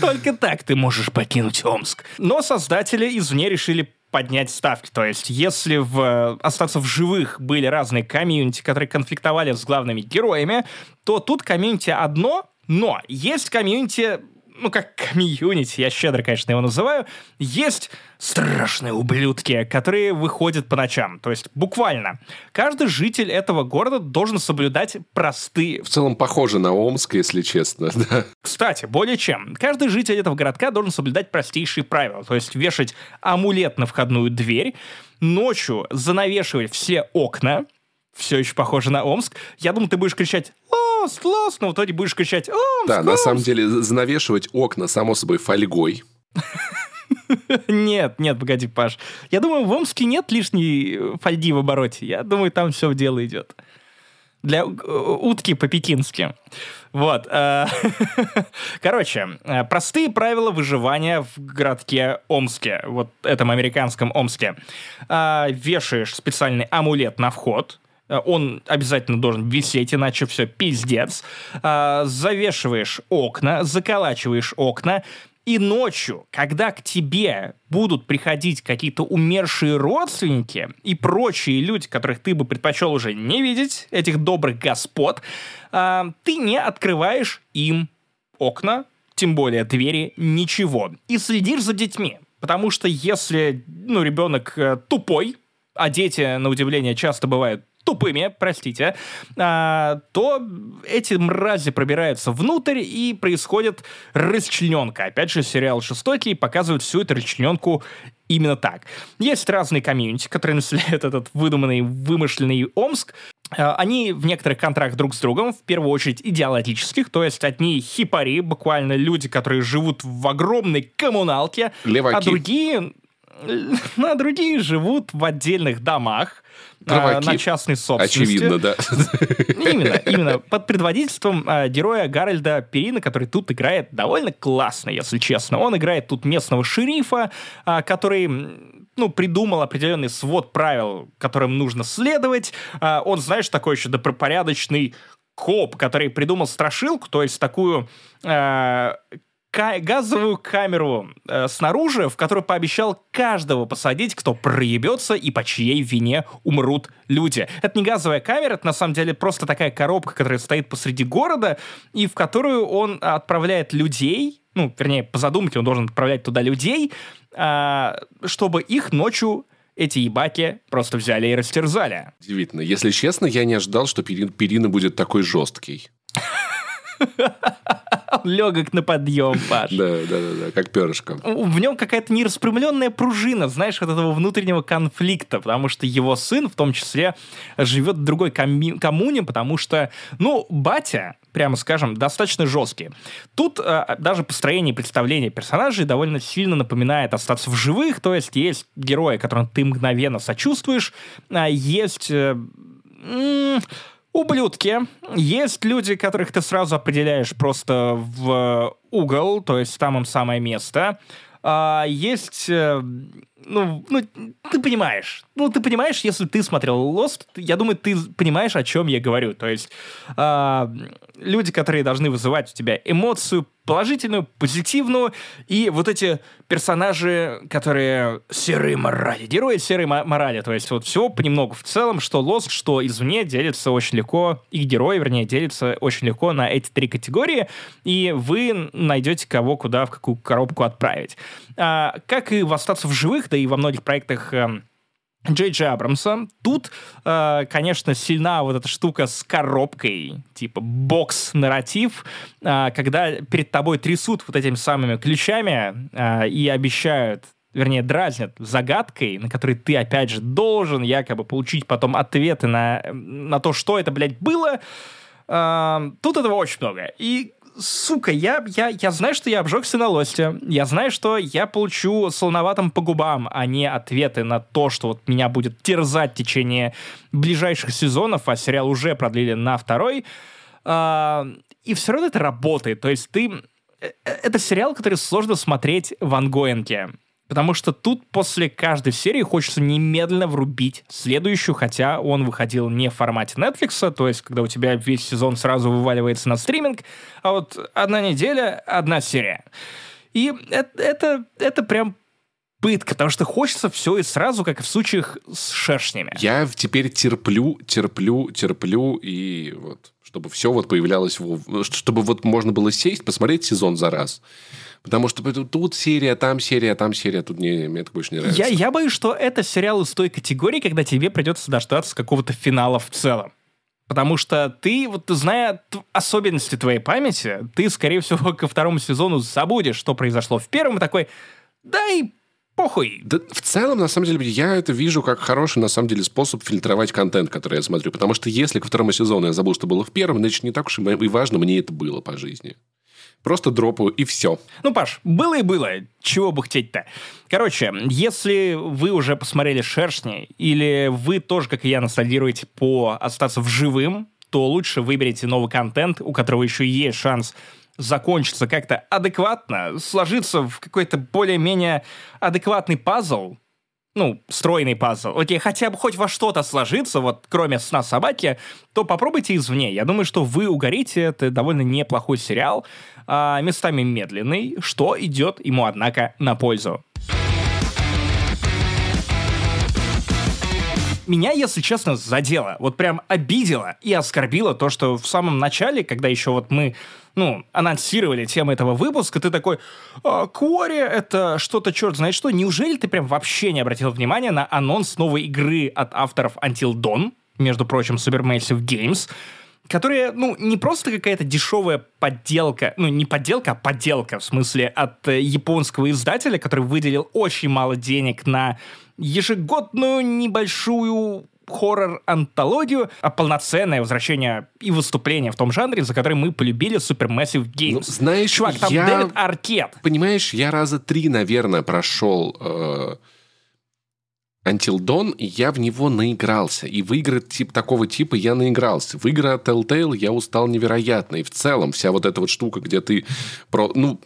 Только так ты можешь покинуть Омск. Но создатели извне решили поднять ставки. То есть, если в остаться в живых были разные комьюнити, которые конфликтовали с главными героями, то тут комьюнити одно, но есть комьюнити ну, как комьюнити, я щедро, конечно, его называю, есть страшные ублюдки, которые выходят по ночам. То есть, буквально, каждый житель этого города должен соблюдать простые... В целом, похоже на Омск, если честно, *laughs* да. Кстати, более чем. Каждый житель этого городка должен соблюдать простейшие правила. То есть, вешать амулет на входную дверь, ночью занавешивать все окна, все еще похоже на Омск. Я думаю, ты будешь кричать «Лост! Лост!», но в итоге будешь кричать «Омск! Да, Омск!» на самом деле, занавешивать окна, само собой, фольгой. Нет, нет, погоди, Паш. Я думаю, в Омске нет лишней э, фольги в обороте. Я думаю, там все в дело идет. Для э, утки по-пекински. Вот. э, *laughs* Короче, простые правила выживания в городке Омске. Вот этом американском Омске. А, Вешаешь специальный амулет на вход. Э, Он обязательно должен висеть, иначе все пиздец. А, Завешиваешь окна, заколачиваешь окна. И ночью, когда к тебе будут приходить какие-то умершие родственники и прочие люди, которых ты бы предпочел уже не видеть, этих добрых господ, а, ты не открываешь им окна, тем более двери, ничего. И следишь за детьми. Потому что если ну, ребенок э, тупой, а дети, на удивление, часто бывают тупыми, простите, а, то эти мрази пробираются внутрь и происходит расчлененка. Опять же, сериал «Жестокий» показывает всю эту расчлененку именно так. Есть разные комьюнити, которые населяют этот выдуманный, вымышленный Омск. А, Они в некоторых контрактах друг с другом, в первую очередь идеологических, то есть одни хипари, буквально люди, которые живут в огромной коммуналке, Леваки. а другие *laughs* ну, а другие живут в отдельных домах а, Праваки. на частной собственности. Очевидно, да. *laughs* Именно, именно. Под предводительством а, героя Гарольда Перина, который тут играет довольно классно, если честно. Он играет тут местного шерифа, а, который ну, придумал определенный свод правил, которым нужно следовать. А, он, знаешь, такой еще добропорядочный коп, который придумал страшилку, то есть такую а, ка- газовую камеру э, снаружи, в которую пообещал каждого посадить, кто проебется и по чьей вине умрут люди. Это не газовая камера, это на самом деле просто такая коробка, которая стоит посреди города, и в которую он отправляет людей, ну, вернее, по задумке он должен отправлять туда людей, а, чтобы их ночью эти ебаки просто взяли и растерзали. Удивительно. Если честно, я не ожидал, что Перин- Перина будет такой жесткий. *laughs* Легок на подъем, Паш. Да, да, да, да, как перышко. в нем какая-то нераспрямленная пружина, знаешь, вот этого внутреннего конфликта, потому что его сын, в том числе, живет в другой комми- коммуне, потому что, ну, батя, прямо скажем, достаточно жесткий. Тут э, даже построение и представление персонажей довольно сильно напоминает «Остаться в живых», то есть есть герои, которым ты мгновенно сочувствуешь, а есть... э, Ублюдки. Есть люди, которых ты сразу определяешь просто в угол, то есть там им самое место. А есть, э, ну, ну, ты понимаешь. Ну, ты понимаешь, если ты смотрел Lost, я думаю, ты понимаешь, о чем я говорю. То есть а, люди, которые должны вызывать у тебя эмоцию положительную, позитивную, и вот эти персонажи, которые серые морали, герои мо- морали, то есть вот всего понемногу в целом, что Lost, что извне делится очень легко, и герои, вернее, делятся очень легко на эти три категории, и вы найдете кого куда, в какую коробку отправить. А, как и в «Остаться в живых», да и во многих проектах эм, Джей Джей Абрамса. Тут, э, конечно, сильна вот эта штука с коробкой, типа бокс-нарратив, э, когда перед тобой трясут вот этими самыми ключами э, и обещают вернее, дразнят загадкой, на которой ты, опять же, должен якобы получить потом ответы на, на то, что это, блядь, было. Э, тут этого очень много. И сука, я, я, я знаю, что я обжегся на лосте. Я знаю, что я получу солоноватым по губам, а не ответы на то, что вот меня будет терзать в течение ближайших сезонов, а сериал уже продлили на второй. А, и все равно это работает. То есть ты... э, Это сериал, который сложно смотреть в ангоинге. Потому что тут после каждой серии хочется немедленно врубить следующую, хотя он выходил не в формате Netflix, то есть когда у тебя весь сезон сразу вываливается на стриминг, а вот одна неделя, одна серия. И это, это, это прям пытка, потому что хочется все и сразу, как и в случаях с шершнями. Я теперь терплю, терплю, терплю, и вот, чтобы все вот появлялось, чтобы вот можно было сесть, посмотреть сезон за раз. Потому что тут серия, там серия, там серия, тут не, мне это больше не нравится. Я, я боюсь, что это сериал из той категории, когда тебе придется дождаться какого-то финала в целом. Потому что ты, вот зная особенности твоей памяти, ты, скорее всего, ко второму сезону забудешь, что произошло в первом, и такой, да и похуй. Да, в целом, на самом деле, я это вижу как хороший, на самом деле, способ фильтровать контент, который я смотрю. Потому что если ко второму сезону я забыл, что было в первом, значит, не так уж и важно мне это было по жизни. Просто дропаю, и все. Ну, Паш, было и было. Чего бы хотеть-то? Короче, если вы уже посмотрели «Шершни», или вы тоже, как и я, ностальгируете по остаться в живым, то лучше выберите новый контент, у которого еще есть шанс закончиться как-то адекватно, сложиться в какой-то более-менее адекватный пазл, ну, стройный пазл, окей, хотя бы хоть во что-то сложиться, вот кроме сна собаки, то попробуйте извне. Я думаю, что вы угорите, это довольно неплохой сериал, а, местами медленный, что идет ему, однако, на пользу. Меня, если честно, задело. Вот прям обидело и оскорбило то, что в самом начале, когда еще вот мы ну, анонсировали тему этого выпуска, ты такой, а, Квори — это что-то черт знает что. Неужели ты прям вообще не обратил внимания на анонс новой игры от авторов Until Dawn, между прочим, Supermassive Games, которая, ну, не просто какая-то дешевая подделка, ну, не подделка, а подделка, в смысле, от э, японского издателя, который выделил очень мало денег на ежегодную небольшую хоррор-антологию, а полноценное возвращение и выступление в том жанре, за который мы полюбили Supermassive Games. Ну, знаешь, Чувак, там я... Дэвид Аркет. Понимаешь, я раза три, наверное, прошел э, Until Dawn, и я в него наигрался. И в игры тип, такого типа я наигрался. В игры от Telltale я устал невероятно. И в целом вся вот эта вот штука, где ты... Про, ну,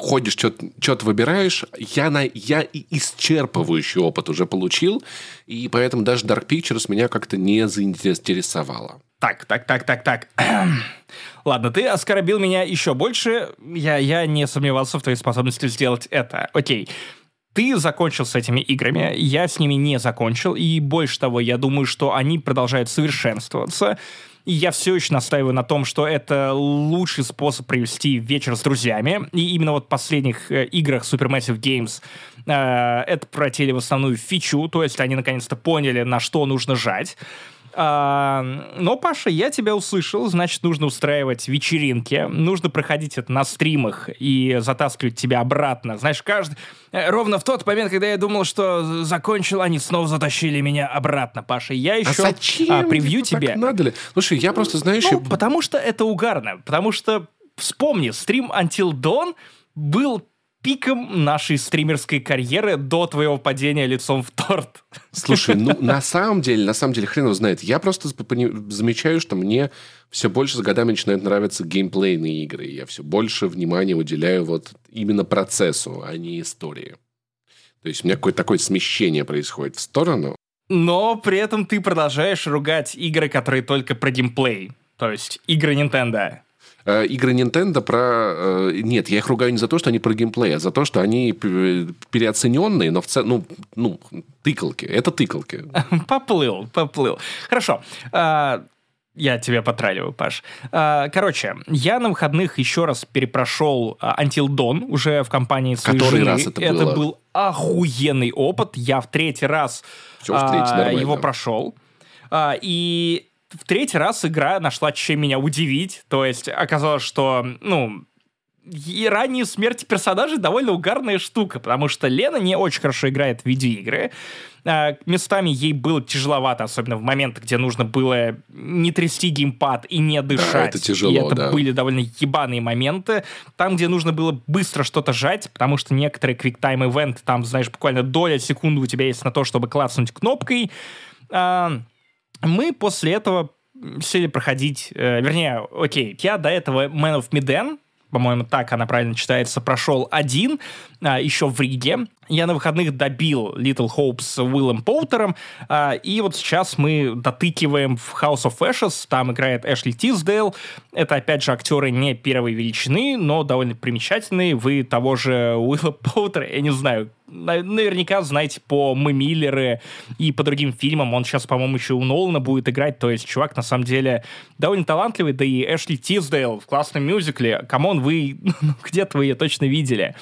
ходишь, что-то выбираешь. Я, на, я исчерпывающий опыт уже получил, и поэтому даже Dark Pictures меня как-то не заинтересовало. Так, так, так, так, так. *clears throat* Ладно, ты оскорбил меня еще больше. Я, я не сомневался в твоей способности сделать это. Окей. Ты закончил с этими играми, я с ними не закончил, и больше того, я думаю, что они продолжают совершенствоваться. И я все еще настаиваю на том, что это лучший способ провести вечер с друзьями. И именно вот в последних э, играх Supermassive Games э, это превратили в основную фичу, то есть они наконец-то поняли, на что нужно жать. А, но, Паша, я тебя услышал, значит, нужно устраивать вечеринки, нужно проходить это на стримах и затаскивать тебя обратно. Знаешь, каждый... Э, ровно в тот момент, когда я думал, что закончил, они снова затащили меня обратно, Паша. Я еще а зачем? А, превью тебе. Так надо ли? Слушай, я просто, знаешь... Ну, я... потому что это угарно, потому что, вспомни, стрим Until Dawn был пиком нашей стримерской карьеры до твоего падения лицом в торт. Слушай, ну *laughs* на самом деле, на самом деле, хрен его знает. Я просто замечаю, что мне все больше с годами начинают нравиться геймплейные игры. Я все больше внимания уделяю вот именно процессу, а не истории. То есть у меня какое-то такое смещение происходит в сторону. Но при этом ты продолжаешь ругать игры, которые только про геймплей. То есть игры Nintendo. Э, игры Nintendo про... Э, нет, я их ругаю не за то, что они про геймплей, а за то, что они переоцененные, но в целом... Ну, ну, тыкалки. Это тыкалки. *laughs* Поплыл, поплыл. Хорошо. А, я тебя потраливаю, Паш. А, короче, я на выходных еще раз перепрошел а, Until Dawn уже в компании своей Который жены. раз это, это было? был охуенный опыт. Я в третий раз Все, в третий, его прошел. И в третий раз игра нашла чем меня удивить. То есть оказалось, что, ну, и ранние смерти персонажей довольно угарная штука, потому что Лена не очень хорошо играет в видеоигры. А, местами ей было тяжеловато, особенно в момент, где нужно было не трясти геймпад и не дышать. Да, это тяжело, и это да. были довольно ебаные моменты. Там, где нужно было быстро что-то жать, потому что некоторые квиктайм ивенты, там, знаешь, буквально доля секунды у тебя есть на то, чтобы клацнуть кнопкой. А, мы после этого сели проходить, э, вернее, окей, я до этого Man of Medan, по-моему, так она правильно читается, прошел один, а, еще в Риге. Я на выходных добил Little Hope с Уиллом Поутером, а, и вот сейчас мы дотыкиваем в House of Ashes, там играет Эшли Тиздейл. Это, опять же, актеры не первой величины, но довольно примечательные. Вы того же Уилла Поутера, я не знаю, наверняка знаете по Мы Миллеры и по другим фильмам. Он сейчас, по-моему, еще у Нолана будет играть. То есть чувак, на самом деле, довольно талантливый. Да и Эшли Тиздейл в классном мюзикле. Come on, вы *laughs* ну, где-то вы ее точно видели.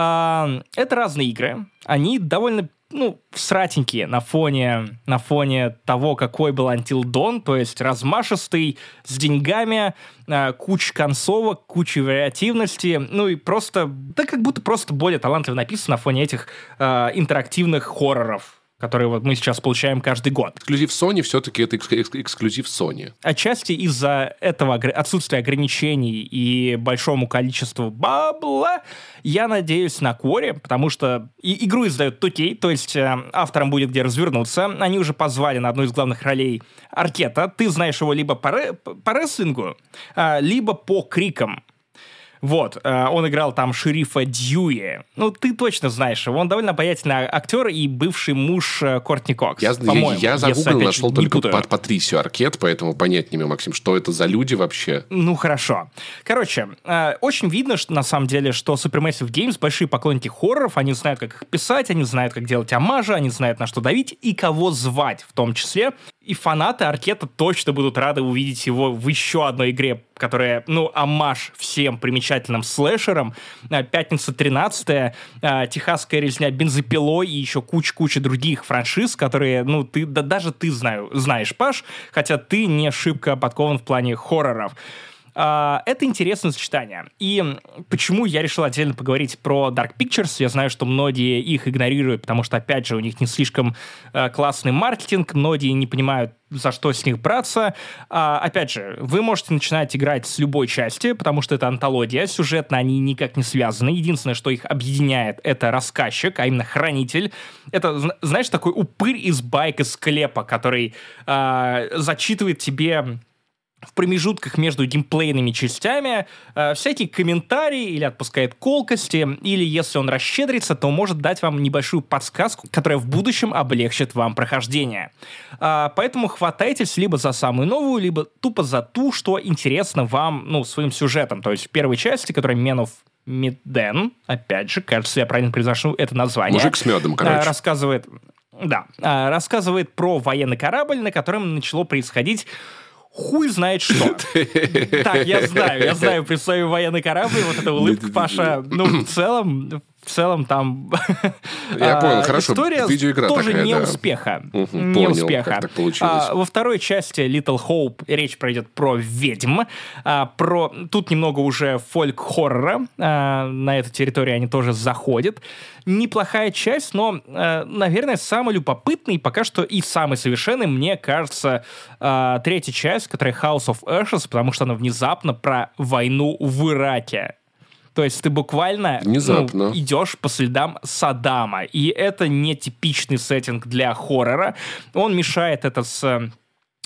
А, это разные игры. Они довольно ну, сратенькие на фоне, на фоне того, какой был Until Dawn, то есть размашистый, с деньгами, э, куча концовок, куча вариативности, ну и просто, да как будто просто более талантливо написано на фоне этих э, интерактивных хорроров, которые вот мы сейчас получаем каждый год. Эксклюзив Sony все-таки это эксклюзив Sony. Отчасти из-за этого отсутствия ограничений и большому количеству бабла я надеюсь на Квори, потому что и игру издают 2 то есть э, авторам будет где развернуться. Они уже позвали на одну из главных ролей Аркета. Ты знаешь его либо по, ре- по рестлингу, э, либо по крикам. Вот, э, он играл там шерифа Дьюи. Ну, ты точно знаешь его. Он довольно обаятельный актер и бывший муж э, Кортни Кокс, Я, я, я загуглил, нашел только Пат Патрисию Аркет, поэтому понять не могу, Максим, что это за люди вообще. Ну, хорошо. Короче, э, очень видно, что на самом деле, что Supermassive Games большие поклонники хорроров, они знают, как их писать, они знают, как делать амажи, они знают, на что давить и кого звать в том числе. И фанаты Аркета точно будут рады увидеть его в еще одной игре, которая, ну, амаш всем примечательным слэшерам. А, Пятница 13 а, Техасская резня бензопилой и еще куча-куча других франшиз, которые, ну, ты, да даже ты знаю, знаешь, Паш, хотя ты не шибко подкован в плане хорроров. Uh, это интересное сочетание. И почему я решил отдельно поговорить про Dark Pictures? Я знаю, что многие их игнорируют, потому что, опять же, у них не слишком uh, классный маркетинг, многие не понимают, за что с них браться. А, опять же, вы можете начинать играть с любой части, потому что это антология, сюжетно они никак не связаны. Единственное, что их объединяет, это рассказчик, а именно хранитель. Это, знаешь, такой упырь из байк из склепа, который а, зачитывает тебе в промежутках между геймплейными частями э, всякие комментарии или отпускает колкости, или если он расщедрится, то может дать вам небольшую подсказку, которая в будущем облегчит вам прохождение. Э, поэтому хватайтесь либо за самую новую, либо тупо за ту, что интересно вам, ну, своим сюжетом. То есть в первой части, которая of Midden, опять же, кажется, я правильно произношу это название. Мужик с медом, короче. Э, рассказывает, да, э, рассказывает про военный корабль, на котором начало происходить хуй знает что. *laughs* Так, я знаю, я знаю, при слове военный корабль, вот эта улыбка, Паша, ну, в целом, в целом там *laughs* Я понял, *laughs* хорошо. История Видеоигра тоже такая, не да. успеха. Мгм, не понял, успеха. как так получилось. А, во второй части Little Hope речь пройдет про ведьм, а, про тут немного уже фольк-хоррора. а, на эту территорию они тоже заходят. Неплохая часть, но, а, наверное, самый любопытный пока что и самый совершенный, мне кажется, а, третья часть, которая House of Ashes, потому что она внезапно про войну в Ираке. То есть ты буквально ну, Внезапно. идешь по следам Саддама. И это не типичный сеттинг для хоррора. Он мешает это с э,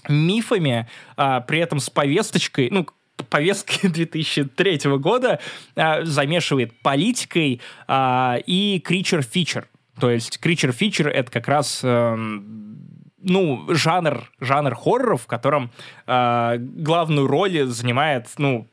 мифами, а, при этом с повесточкой, ну, повесткой *laughs* 2003 года а, замешивает политикой а, и creature-feature. То есть creature-feature — это как раз... эм, ну, жанр, жанр хорроров, в котором э, главную роль занимает, ну,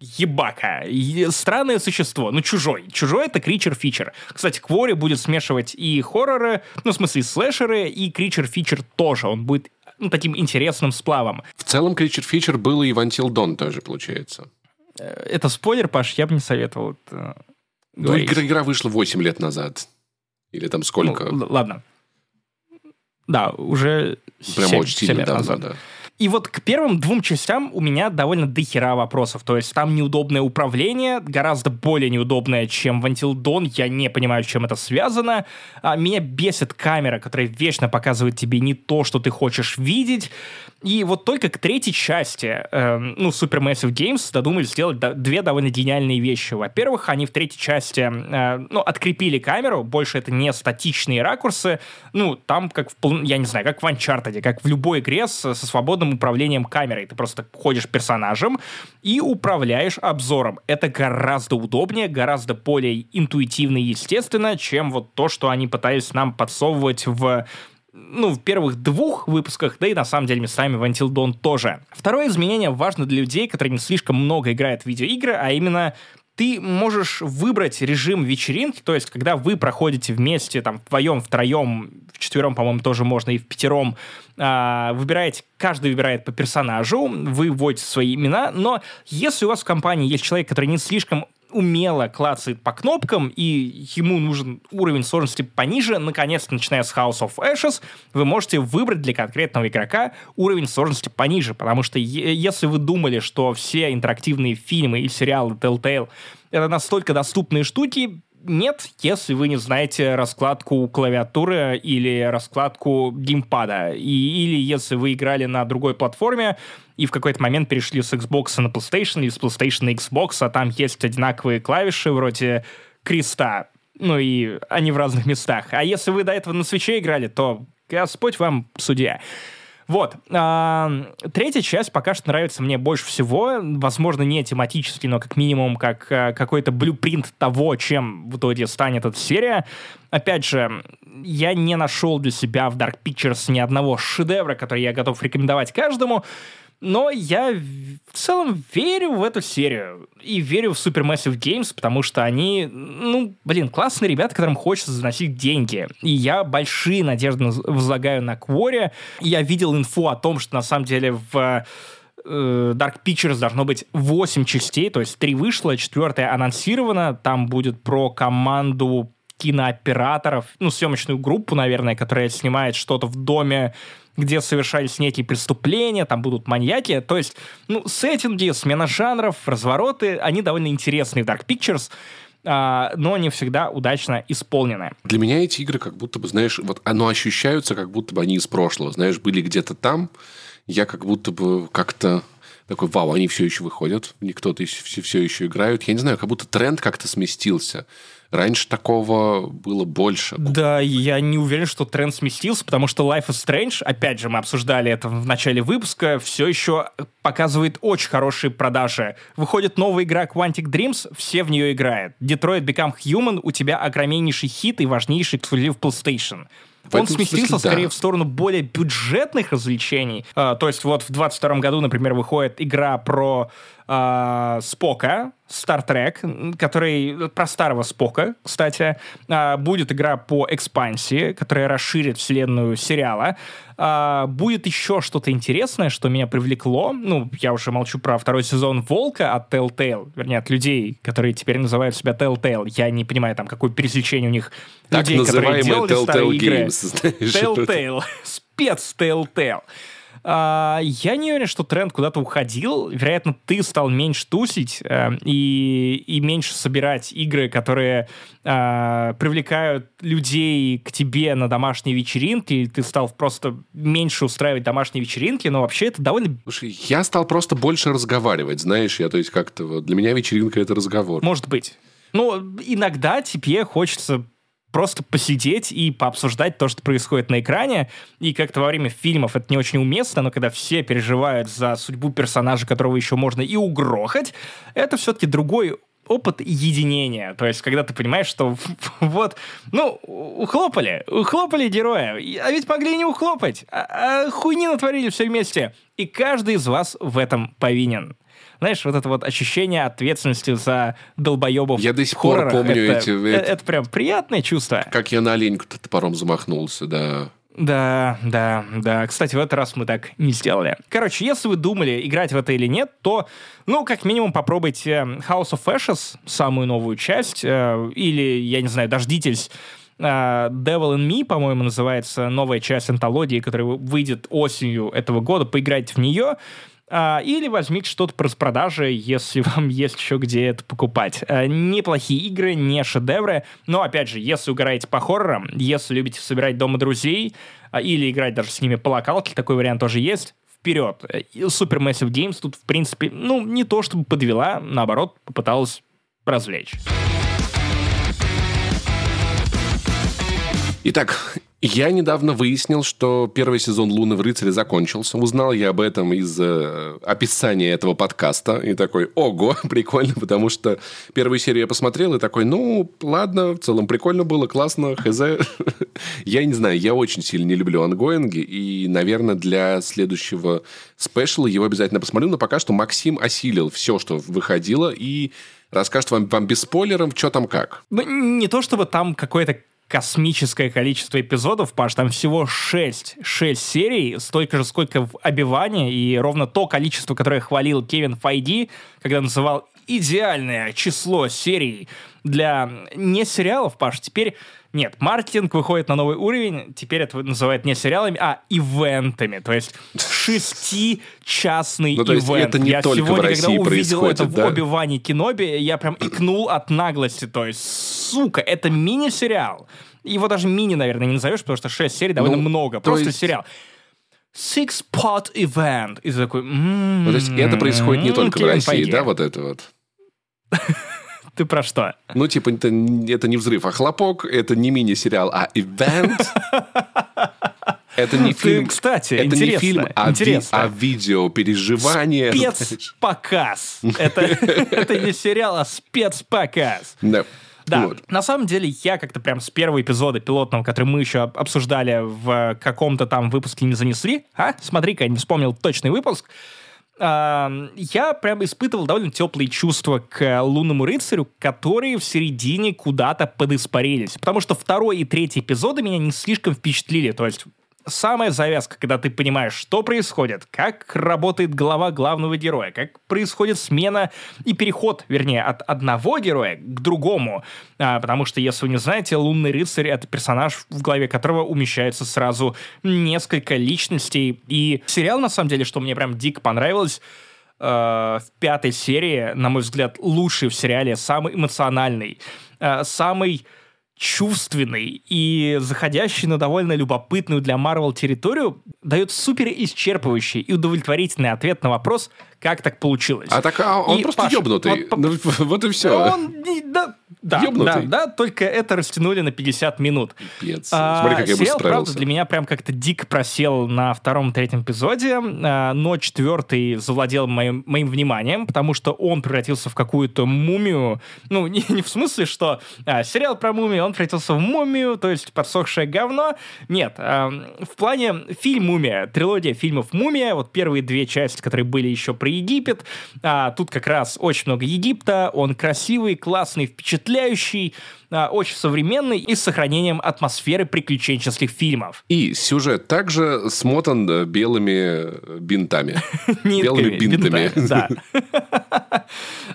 ебака. Странное существо. Ну, чужой. Чужой — это кричер-фичер. Кстати, Квори будет смешивать и хорроры, ну, в смысле, и слэшеры, и кричер-фичер тоже. Он будет ну, таким интересным сплавом. В целом, Feature было и в Until Dawn тоже, получается. Э, Это спойлер, Паш, я бы не советовал это Ну, игра, игра вышла 8 лет назад. Или там сколько? Ну, ладно. Да, уже Прям семь- очень семь сильно лет давно, назад. да. И вот к первым двум частям у меня довольно дохера вопросов. То есть там неудобное управление, гораздо более неудобное, чем в Until Dawn. Я не понимаю, с чем это связано. А, меня бесит камера, которая вечно показывает тебе не то, что ты хочешь видеть. И вот только к третьей части, эм, ну, Supermassive Games додумались сделать до- две довольно гениальные вещи. Во-первых, они в третьей части, э, ну, открепили камеру, больше это не статичные ракурсы, ну, там как в, я не знаю, как в Uncharted, как в любой игре с- со свободным удобным управлением камерой. Ты просто ходишь персонажем и управляешь обзором. Это гораздо удобнее, гораздо более интуитивно и естественно, чем вот то, что они пытались нам подсовывать в ну, в первых двух выпусках, да и на самом деле местами в Until Dawn тоже. Второе изменение важно для людей, которые не слишком много играют в видеоигры, а именно ты можешь выбрать режим вечеринки, то есть когда вы проходите вместе, там, вдвоем, втроем, в четвером, по-моему, тоже можно, и в пятером, э, выбираете, каждый выбирает по персонажу, вы вводите свои имена, но если у вас в компании есть человек, который не слишком умело клацает по кнопкам, и ему нужен уровень сложности пониже, наконец-то, начиная с House of Ashes, вы можете выбрать для конкретного игрока уровень сложности пониже, потому что если вы думали, что все интерактивные фильмы и сериалы Telltale это настолько доступные штуки, нет, если вы не знаете раскладку клавиатуры или раскладку геймпада. И, или если вы играли на другой платформе и в какой-то момент перешли с Xbox на PlayStation или с PlayStation на Xbox, а там есть одинаковые клавиши вроде креста. Ну и они в разных местах. А если вы до этого на свече играли, то Господь вам судья. Вот. А, третья часть пока что нравится мне больше всего. Возможно, не тематически, но как минимум как а, какой-то блюпринт того, чем в итоге станет эта серия. Опять же, я не нашел для себя в Dark Pictures ни одного шедевра, который я готов рекомендовать каждому. Но я в целом верю в эту серию. И верю в Supermassive Games, потому что они, ну, блин, классные ребята, которым хочется заносить деньги. И я большие надежды возлагаю на Квори. Я видел инфу о том, что на самом деле в э, Dark Pictures должно быть 8 частей, то есть 3 вышло, четвертая анонсирована, там будет про команду кинооператоров, ну, съемочную группу, наверное, которая снимает что-то в доме где совершались некие преступления, там будут маньяки. То есть, ну, сеттинги, смена жанров, развороты, они довольно интересные в Dark Pictures, а, но не всегда удачно исполнены. Для меня эти игры как будто бы, знаешь, вот оно ощущаются, как будто бы они из прошлого. Знаешь, были где-то там, я как будто бы как-то такой, вау, они все еще выходят, кто-то все, все еще играют. Я не знаю, как будто тренд как-то сместился. Раньше такого было больше. Да, я не уверен, что тренд сместился, потому что Life is Strange, опять же, мы обсуждали это в начале выпуска, все еще показывает очень хорошие продажи. Выходит новая игра Quantic Dreams, все в нее играют. Detroit Become Human, у тебя огромнейший хит и важнейший эксклюзив PlayStation. В Он сместился смысле, скорее да. в сторону более бюджетных развлечений. А, то есть вот в 22 году, например, выходит игра про а, Спока, Trek, который про старого Спока, кстати, а, будет игра по экспансии, которая расширит вселенную сериала. А, будет еще что-то интересное, что меня привлекло. Ну, я уже молчу про второй сезон Волка от Telltale, вернее, от людей, которые теперь называют себя Telltale. Я не понимаю, там, какое пересечение у них так людей, которые делали Telltale старые игры. Games, *laughs* Telltale. Спец Telltale. А, я не уверен, что тренд куда-то уходил. Вероятно, ты стал меньше тусить э, и, и меньше собирать игры, которые э, привлекают людей к тебе на домашние вечеринки. Ты стал просто меньше устраивать домашние вечеринки, но вообще это довольно... Слушай, я стал просто больше разговаривать, знаешь, я, то есть как-то для меня вечеринка — это разговор. Может быть. Ну, иногда тебе хочется просто посидеть и пообсуждать то, что происходит на экране. И как-то во время фильмов это не очень уместно, но когда все переживают за судьбу персонажа, которого еще можно и угрохать, это все-таки другой опыт единения. То есть, когда ты понимаешь, что вот, ну, ухлопали, ухлопали героя, а ведь могли не ухлопать, а, а хуйни натворили все вместе. И каждый из вас в этом повинен знаешь, вот это вот ощущение ответственности за долбоебов Я до сих пор помню это, эти... Это, это прям приятное чувство. Как я на оленьку топором замахнулся, да. Да, да, да. Кстати, в этот раз мы так не сделали. Короче, если вы думали, играть в это или нет, то, ну, как минимум, попробуйте House of Ashes, самую новую часть, э, или, я не знаю, дождитесь э, Devil in Me, по-моему, называется новая часть антологии, которая выйдет осенью этого года. Поиграйте в нее. А, или возьмите что-то по распродаже, если *laughs* вам есть еще где это покупать. А, неплохие игры, не шедевры, но, опять же, если угораете по хоррорам, если любите собирать дома друзей а, или играть даже с ними по локалке, такой вариант тоже есть, вперед. Super Massive Games тут, в принципе, ну, не то чтобы подвела, наоборот, попыталась развлечь. Итак, Я недавно выяснил, что первый сезон «Лунного рыцаря» закончился. Узнал я об этом из э, описания этого подкаста. И такой, ого, *laughs* прикольно, потому что первую серию я посмотрел и такой, ну, ладно, в целом прикольно было, классно, хз. *laughs* я не знаю, я очень сильно не люблю ангоинги. И, наверное, для следующего спешла его обязательно посмотрю. Но пока что Максим осилил все, что выходило, и расскажет вам, вам без спойлеров, что там как. Ну, не то чтобы там какое-то космическое количество эпизодов, Паш, там всего 6, 6 серий, столько же, сколько в Обиване, и ровно то количество, которое хвалил Кевин Файди, когда называл идеальное число серий для не сериалов, Паш, теперь нет, маркетинг выходит на новый уровень, теперь это называют не сериалами, а ивентами, то есть шестичастный ну, ивент. это не я только сегодня, в России когда увидел это да? в Оби-Ване Кеноби, я прям икнул от наглости, то есть, сука, это мини-сериал. Его даже мини, наверное, не назовешь, потому что 6 серий довольно ну, много, просто есть... сериал. Six Pot Event. И такой... Ну, то есть это происходит не только в России, да, вот это вот? *laughs* Ты про что? Ну, типа, это, это не взрыв, а хлопок, это не мини-сериал, а ивент. *laughs* Это не фильм, Ты, кстати, это интересно, не фильм, а, интересно. Ви, а видео переживание. Спецпоказ. Это, *laughs* это не сериал, а спецпоказ. Да. Да, вот. на самом деле я как-то прям с первого эпизода пилотного, который мы еще обсуждали в каком-то там выпуске не занесли, а, смотри-ка, я не вспомнил точный выпуск, я прям испытывал довольно теплые чувства к лунному рыцарю, которые в середине куда-то подиспарились. Потому что второй и третий эпизоды меня не слишком впечатлили. То есть самая завязка, когда ты понимаешь, что происходит, как работает голова главного героя, как происходит смена и переход, вернее, от одного героя к другому. А, потому что, если вы не знаете, лунный рыцарь — это персонаж, в голове которого умещается сразу несколько личностей. И сериал, на самом деле, что мне прям дико понравилось, э, в пятой серии, на мой взгляд, лучший в сериале, самый эмоциональный, э, самый чувственный и заходящий на довольно любопытную для Марвел территорию, дает супер исчерпывающий и удовлетворительный ответ на вопрос, как так получилось. А так а он и, просто Паша, ёбнутый. Вот, ну, *laughs* вот и все. Он, да, да, да, да, только это растянули на 50 минут. Пипец. А, Смотри, как я сериал, правда, для меня прям как-то дико просел на втором-третьем эпизоде, а, но четвертый завладел моим, моим вниманием, потому что он превратился в какую-то мумию. Ну, не, не в смысле, что а, сериал про мумию, он превратился в мумию, то есть подсохшее говно. Нет, а, в плане фильм «Мумия», трилогия фильмов «Мумия», вот первые две части, которые были еще про Египет, а, тут как раз очень много Египта, он красивый, классный, впечатляющий, а, очень современный и с сохранением атмосферы приключенческих фильмов. И сюжет также смотан э, белыми бинтами. *laughs* Белыми бинтами. *laughs* Да. *laughs*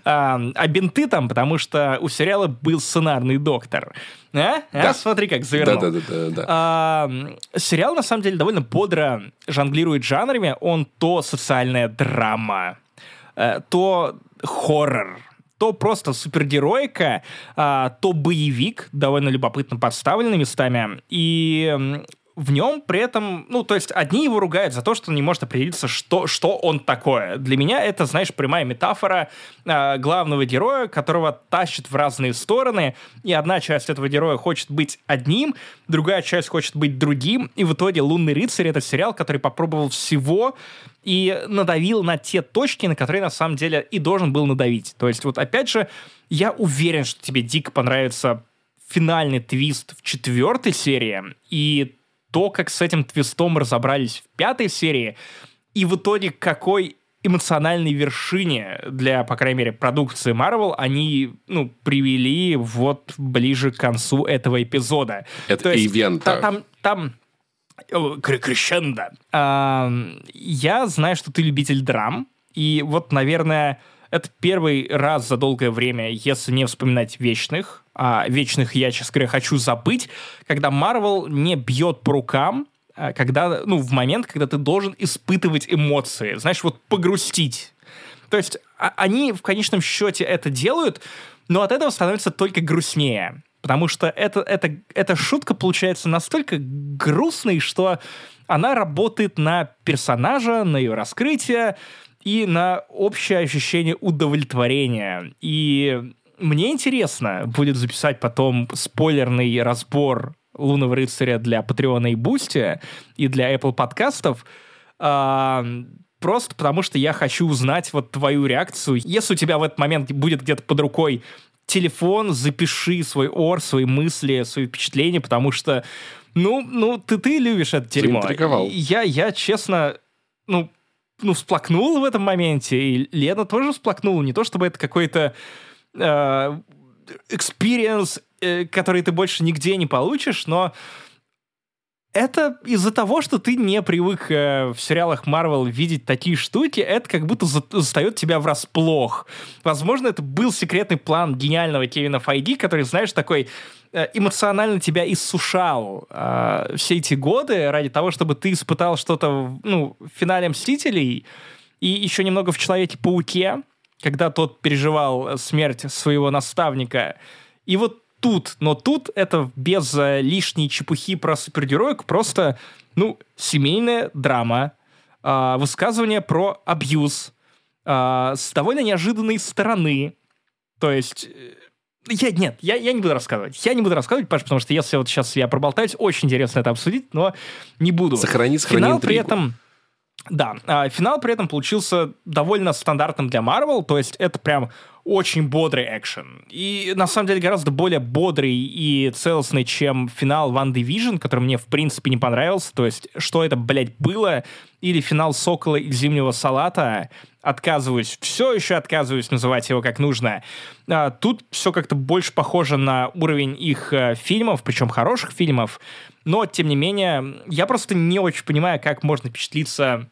А, а бинты там, потому что у сериала был сценарный доктор. А? а? Смотри, как завернул. Да, да, да, да. А, сериал, на самом деле, довольно бодро жонглирует жанрами. Он то социальная драма, э, то хоррор, то просто супергероика, а, то боевик, довольно любопытно подставленный местами. И в нем при этом, ну, то есть одни его ругают за то, что он не может определиться, что, что он такое. Для меня это, знаешь, прямая метафора э, главного героя, которого тащит в разные стороны, и одна часть этого героя хочет быть одним, другая часть хочет быть другим, и в итоге «Лунный рыцарь» — это сериал, который попробовал всего и надавил на те точки, на которые на самом деле и должен был надавить. То есть вот опять же, я уверен, что тебе дико понравится финальный твист в четвертой серии, и то, как с этим твистом разобрались в пятой серии, и в итоге какой эмоциональной вершине для, по крайней мере, продукции Marvel они, ну, привели вот ближе к концу этого эпизода. Это То есть, ивента. Там, там крещендо. А, я знаю, что ты любитель драм, и вот, наверное, это первый раз за долгое время, если не вспоминать вечных, а, вечных я, честно говоря, хочу забыть, когда Марвел не бьет по рукам, а, когда, ну, в момент, когда ты должен испытывать эмоции, знаешь, вот погрустить. То есть а, они в конечном счете это делают, но от этого становится только грустнее. Потому что это, это, эта шутка получается настолько грустной, что она работает на персонажа, на ее раскрытие и на общее ощущение удовлетворения. И мне интересно будет записать потом спойлерный разбор Лунного рыцаря для Патреона и Boosty и для Apple подкастов. А, просто потому что я хочу узнать вот твою реакцию. Если у тебя в этот момент будет где-то под рукой телефон, запиши свой ор, свои мысли, свои впечатления, потому что, ну, ну ты, ты любишь это дерьмо. Я, я, честно, ну, ну, всплакнул в этом моменте, и Лена тоже всплакнула. Не то, чтобы это какой-то э, experience, э, который ты больше нигде не получишь, но это из-за того, что ты не привык э, в сериалах Марвел видеть такие штуки, это как будто за застает тебя врасплох. Возможно, это был секретный план гениального Кевина Файди, который, знаешь, такой эмоционально тебя иссушал э, все эти годы ради того, чтобы ты испытал что-то ну, в финале «Мстителей» и еще немного в «Человеке-пауке», когда тот переживал смерть своего наставника. И вот тут, но тут это без э, лишней чепухи про супергероик, просто, ну, семейная драма, э, высказывание про абьюз э, с довольно неожиданной стороны. То есть... Я, нет, я, я не буду рассказывать. Я не буду рассказывать, Паш, потому что если вот сейчас я проболтаюсь, очень интересно это обсудить, но не буду. Сохрани, сохрани Финал интригу. при этом... Да, а финал при этом получился довольно стандартным для Marvel, то есть это прям очень бодрый экшен. И, на самом деле, гораздо более бодрый и целостный, чем финал One Division, который мне, в принципе, не понравился. То есть, что это, блядь, было? Или финал Сокола и Зимнего Салата. Отказываюсь, все еще отказываюсь называть его как нужно. А, тут все как-то больше похоже на уровень их а, фильмов, причем хороших фильмов. Но, тем не менее, я просто не очень понимаю, как можно впечатлиться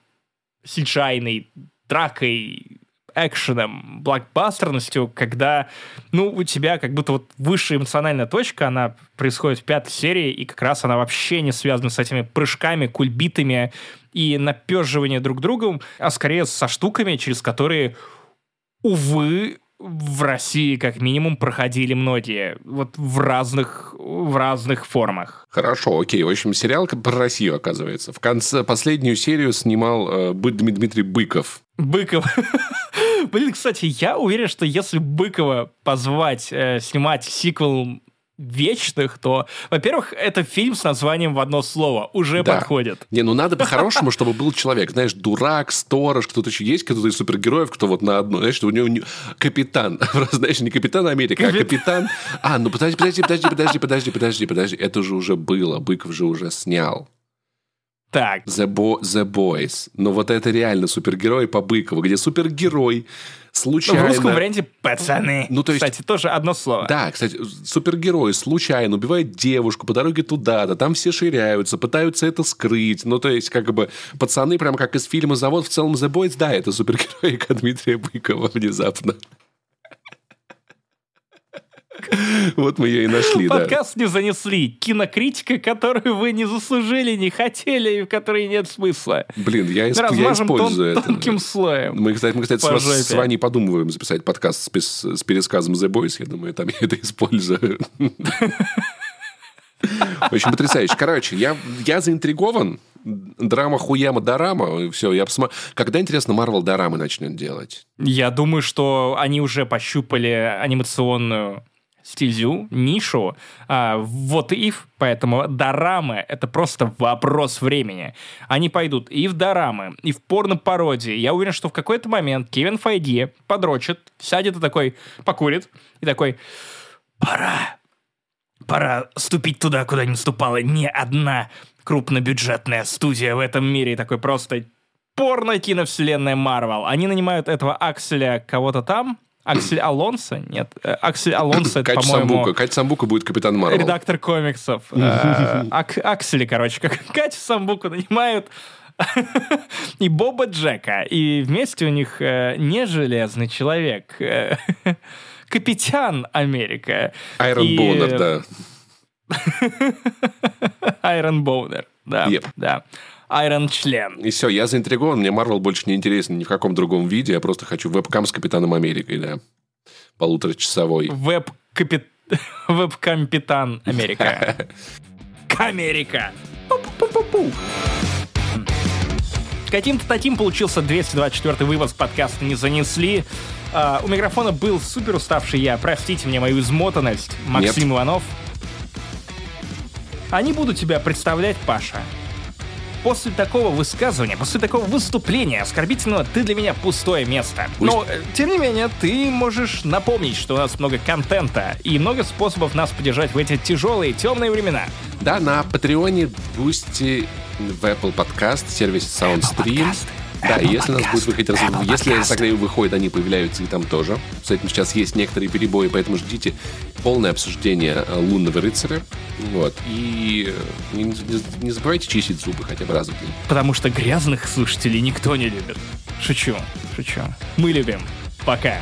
cgi дракой, экшеном, блокбастерностью, когда, ну, у тебя как будто вот высшая эмоциональная точка, она происходит в пятой серии, и как раз она вообще не связана с этими прыжками, кульбитами и напеживанием друг другом, а скорее со штуками, через которые, увы, в России как минимум проходили многие, вот в разных, в разных формах. Хорошо, окей. В общем, сериал про Россию, оказывается. В конце, последнюю серию снимал э, Дмитрий Быков. Быков. *laughs* Блин, кстати, я уверен, что если Быкова позвать э, снимать сиквел вечных, то, во-первых, это фильм с названием в одно слово. Уже да. подходит. Не, ну надо по-хорошему, чтобы был человек. Знаешь, дурак, сторож, кто-то еще есть, кто-то из супергероев, кто вот на одно, знаешь, у него не... капитан. *laughs* Знаешь, не капитан Америка, а капитан... А, ну подожди, подожди, подожди, подожди, подожди, подожди, подожди. Это же уже было. Быков же уже снял. Так. The, Bo The Boys. Но вот это реально супергерой по Быкову, где супергерой случайно... В русском варианте «пацаны». Ну, то есть... Кстати, тоже одно слово. Да, кстати, супергерой случайно убивает девушку по дороге туда-то, там все ширяются, пытаются это скрыть. Ну, то есть, как бы, пацаны, прям как из фильма «Завод», в целом «The Boys», да, это супергеройка *laughs* Дмитрия Быкова внезапно. Вот мы ее и нашли, да. Подкаст не занесли. Кинокритика, которую вы не заслужили, не хотели, и в которой нет смысла. Блин, я, исп... я использую тон, это. тонким слоем. Мы, кстати, мы, кстати с, с Ваней подумываем записать подкаст с, с пересказом The Boys. Я думаю, там я это использую. Очень потрясающе. Короче, я, я заинтригован. Драма хуяма дорама. Все, я посмотрю. Когда, интересно, Марвел дорамы начнет делать? Я думаю, что они уже пощупали анимационную стезю, нишу, а, вот if, поэтому дорамы — это просто вопрос времени. Они пойдут и в дорамы, и в порно-пародии. Я уверен, что в какой-то момент Кевин Файди подрочит, сядет и такой, покурит, и такой, пора, пора ступить туда, куда не ступала ни одна крупнобюджетная студия в этом мире. И такой просто порно-киновселенная Марвел. Они нанимают этого Акселя кого-то там, Аксель Алонсо? Нет, э, Аксель Алонсо, это, по-моему... Самбука. Катя Самбука будет капитан Марвел. Редактор комиксов. *laughs* Э, Аксели, короче, как *laughs* Катю Самбуку нанимают *laughs* и Боба Джека. И вместе у них э, не железный человек. Капитан Америка. Айрон Боунер, да. Айрон Боунер, да. Да. Iron член. И все, я заинтригован, мне Марвел больше не интересен ни в каком другом виде, я просто хочу вебкам с Капитаном Америкой, да. Полуторачасовой. Веб-капит... *laughs* Веб-капитан Америка. *laughs* Америка. Каким-то таким получился 224 выпуск подкаста «Не занесли». Э, у микрофона был супер уставший я. Простите мне мою измотанность. Максим Нет. Иванов. они будут тебя представлять, Паша. После такого высказывания, после такого выступления оскорбительного, ты для меня пустое место. Но, э, тем не менее, ты можешь напомнить, что у нас много контента и много способов нас поддержать в эти тяжелые, темные времена. Да, на Патреоне, Boosty, в Apple Podcast, сервисе SoundStream. Podcast. Да, и Apple если у нас будет выходить раз... Если загревы выходят, они появляются и там тоже. С этим сейчас есть некоторые перебои, поэтому ждите полное обсуждение э, лунного рыцаря. Вот. И э, не, не- не забывайте чистить зубы хотя бы раз в день. Потому что грязных слушателей никто не любит. Шучу, шучу. Мы любим. Пока.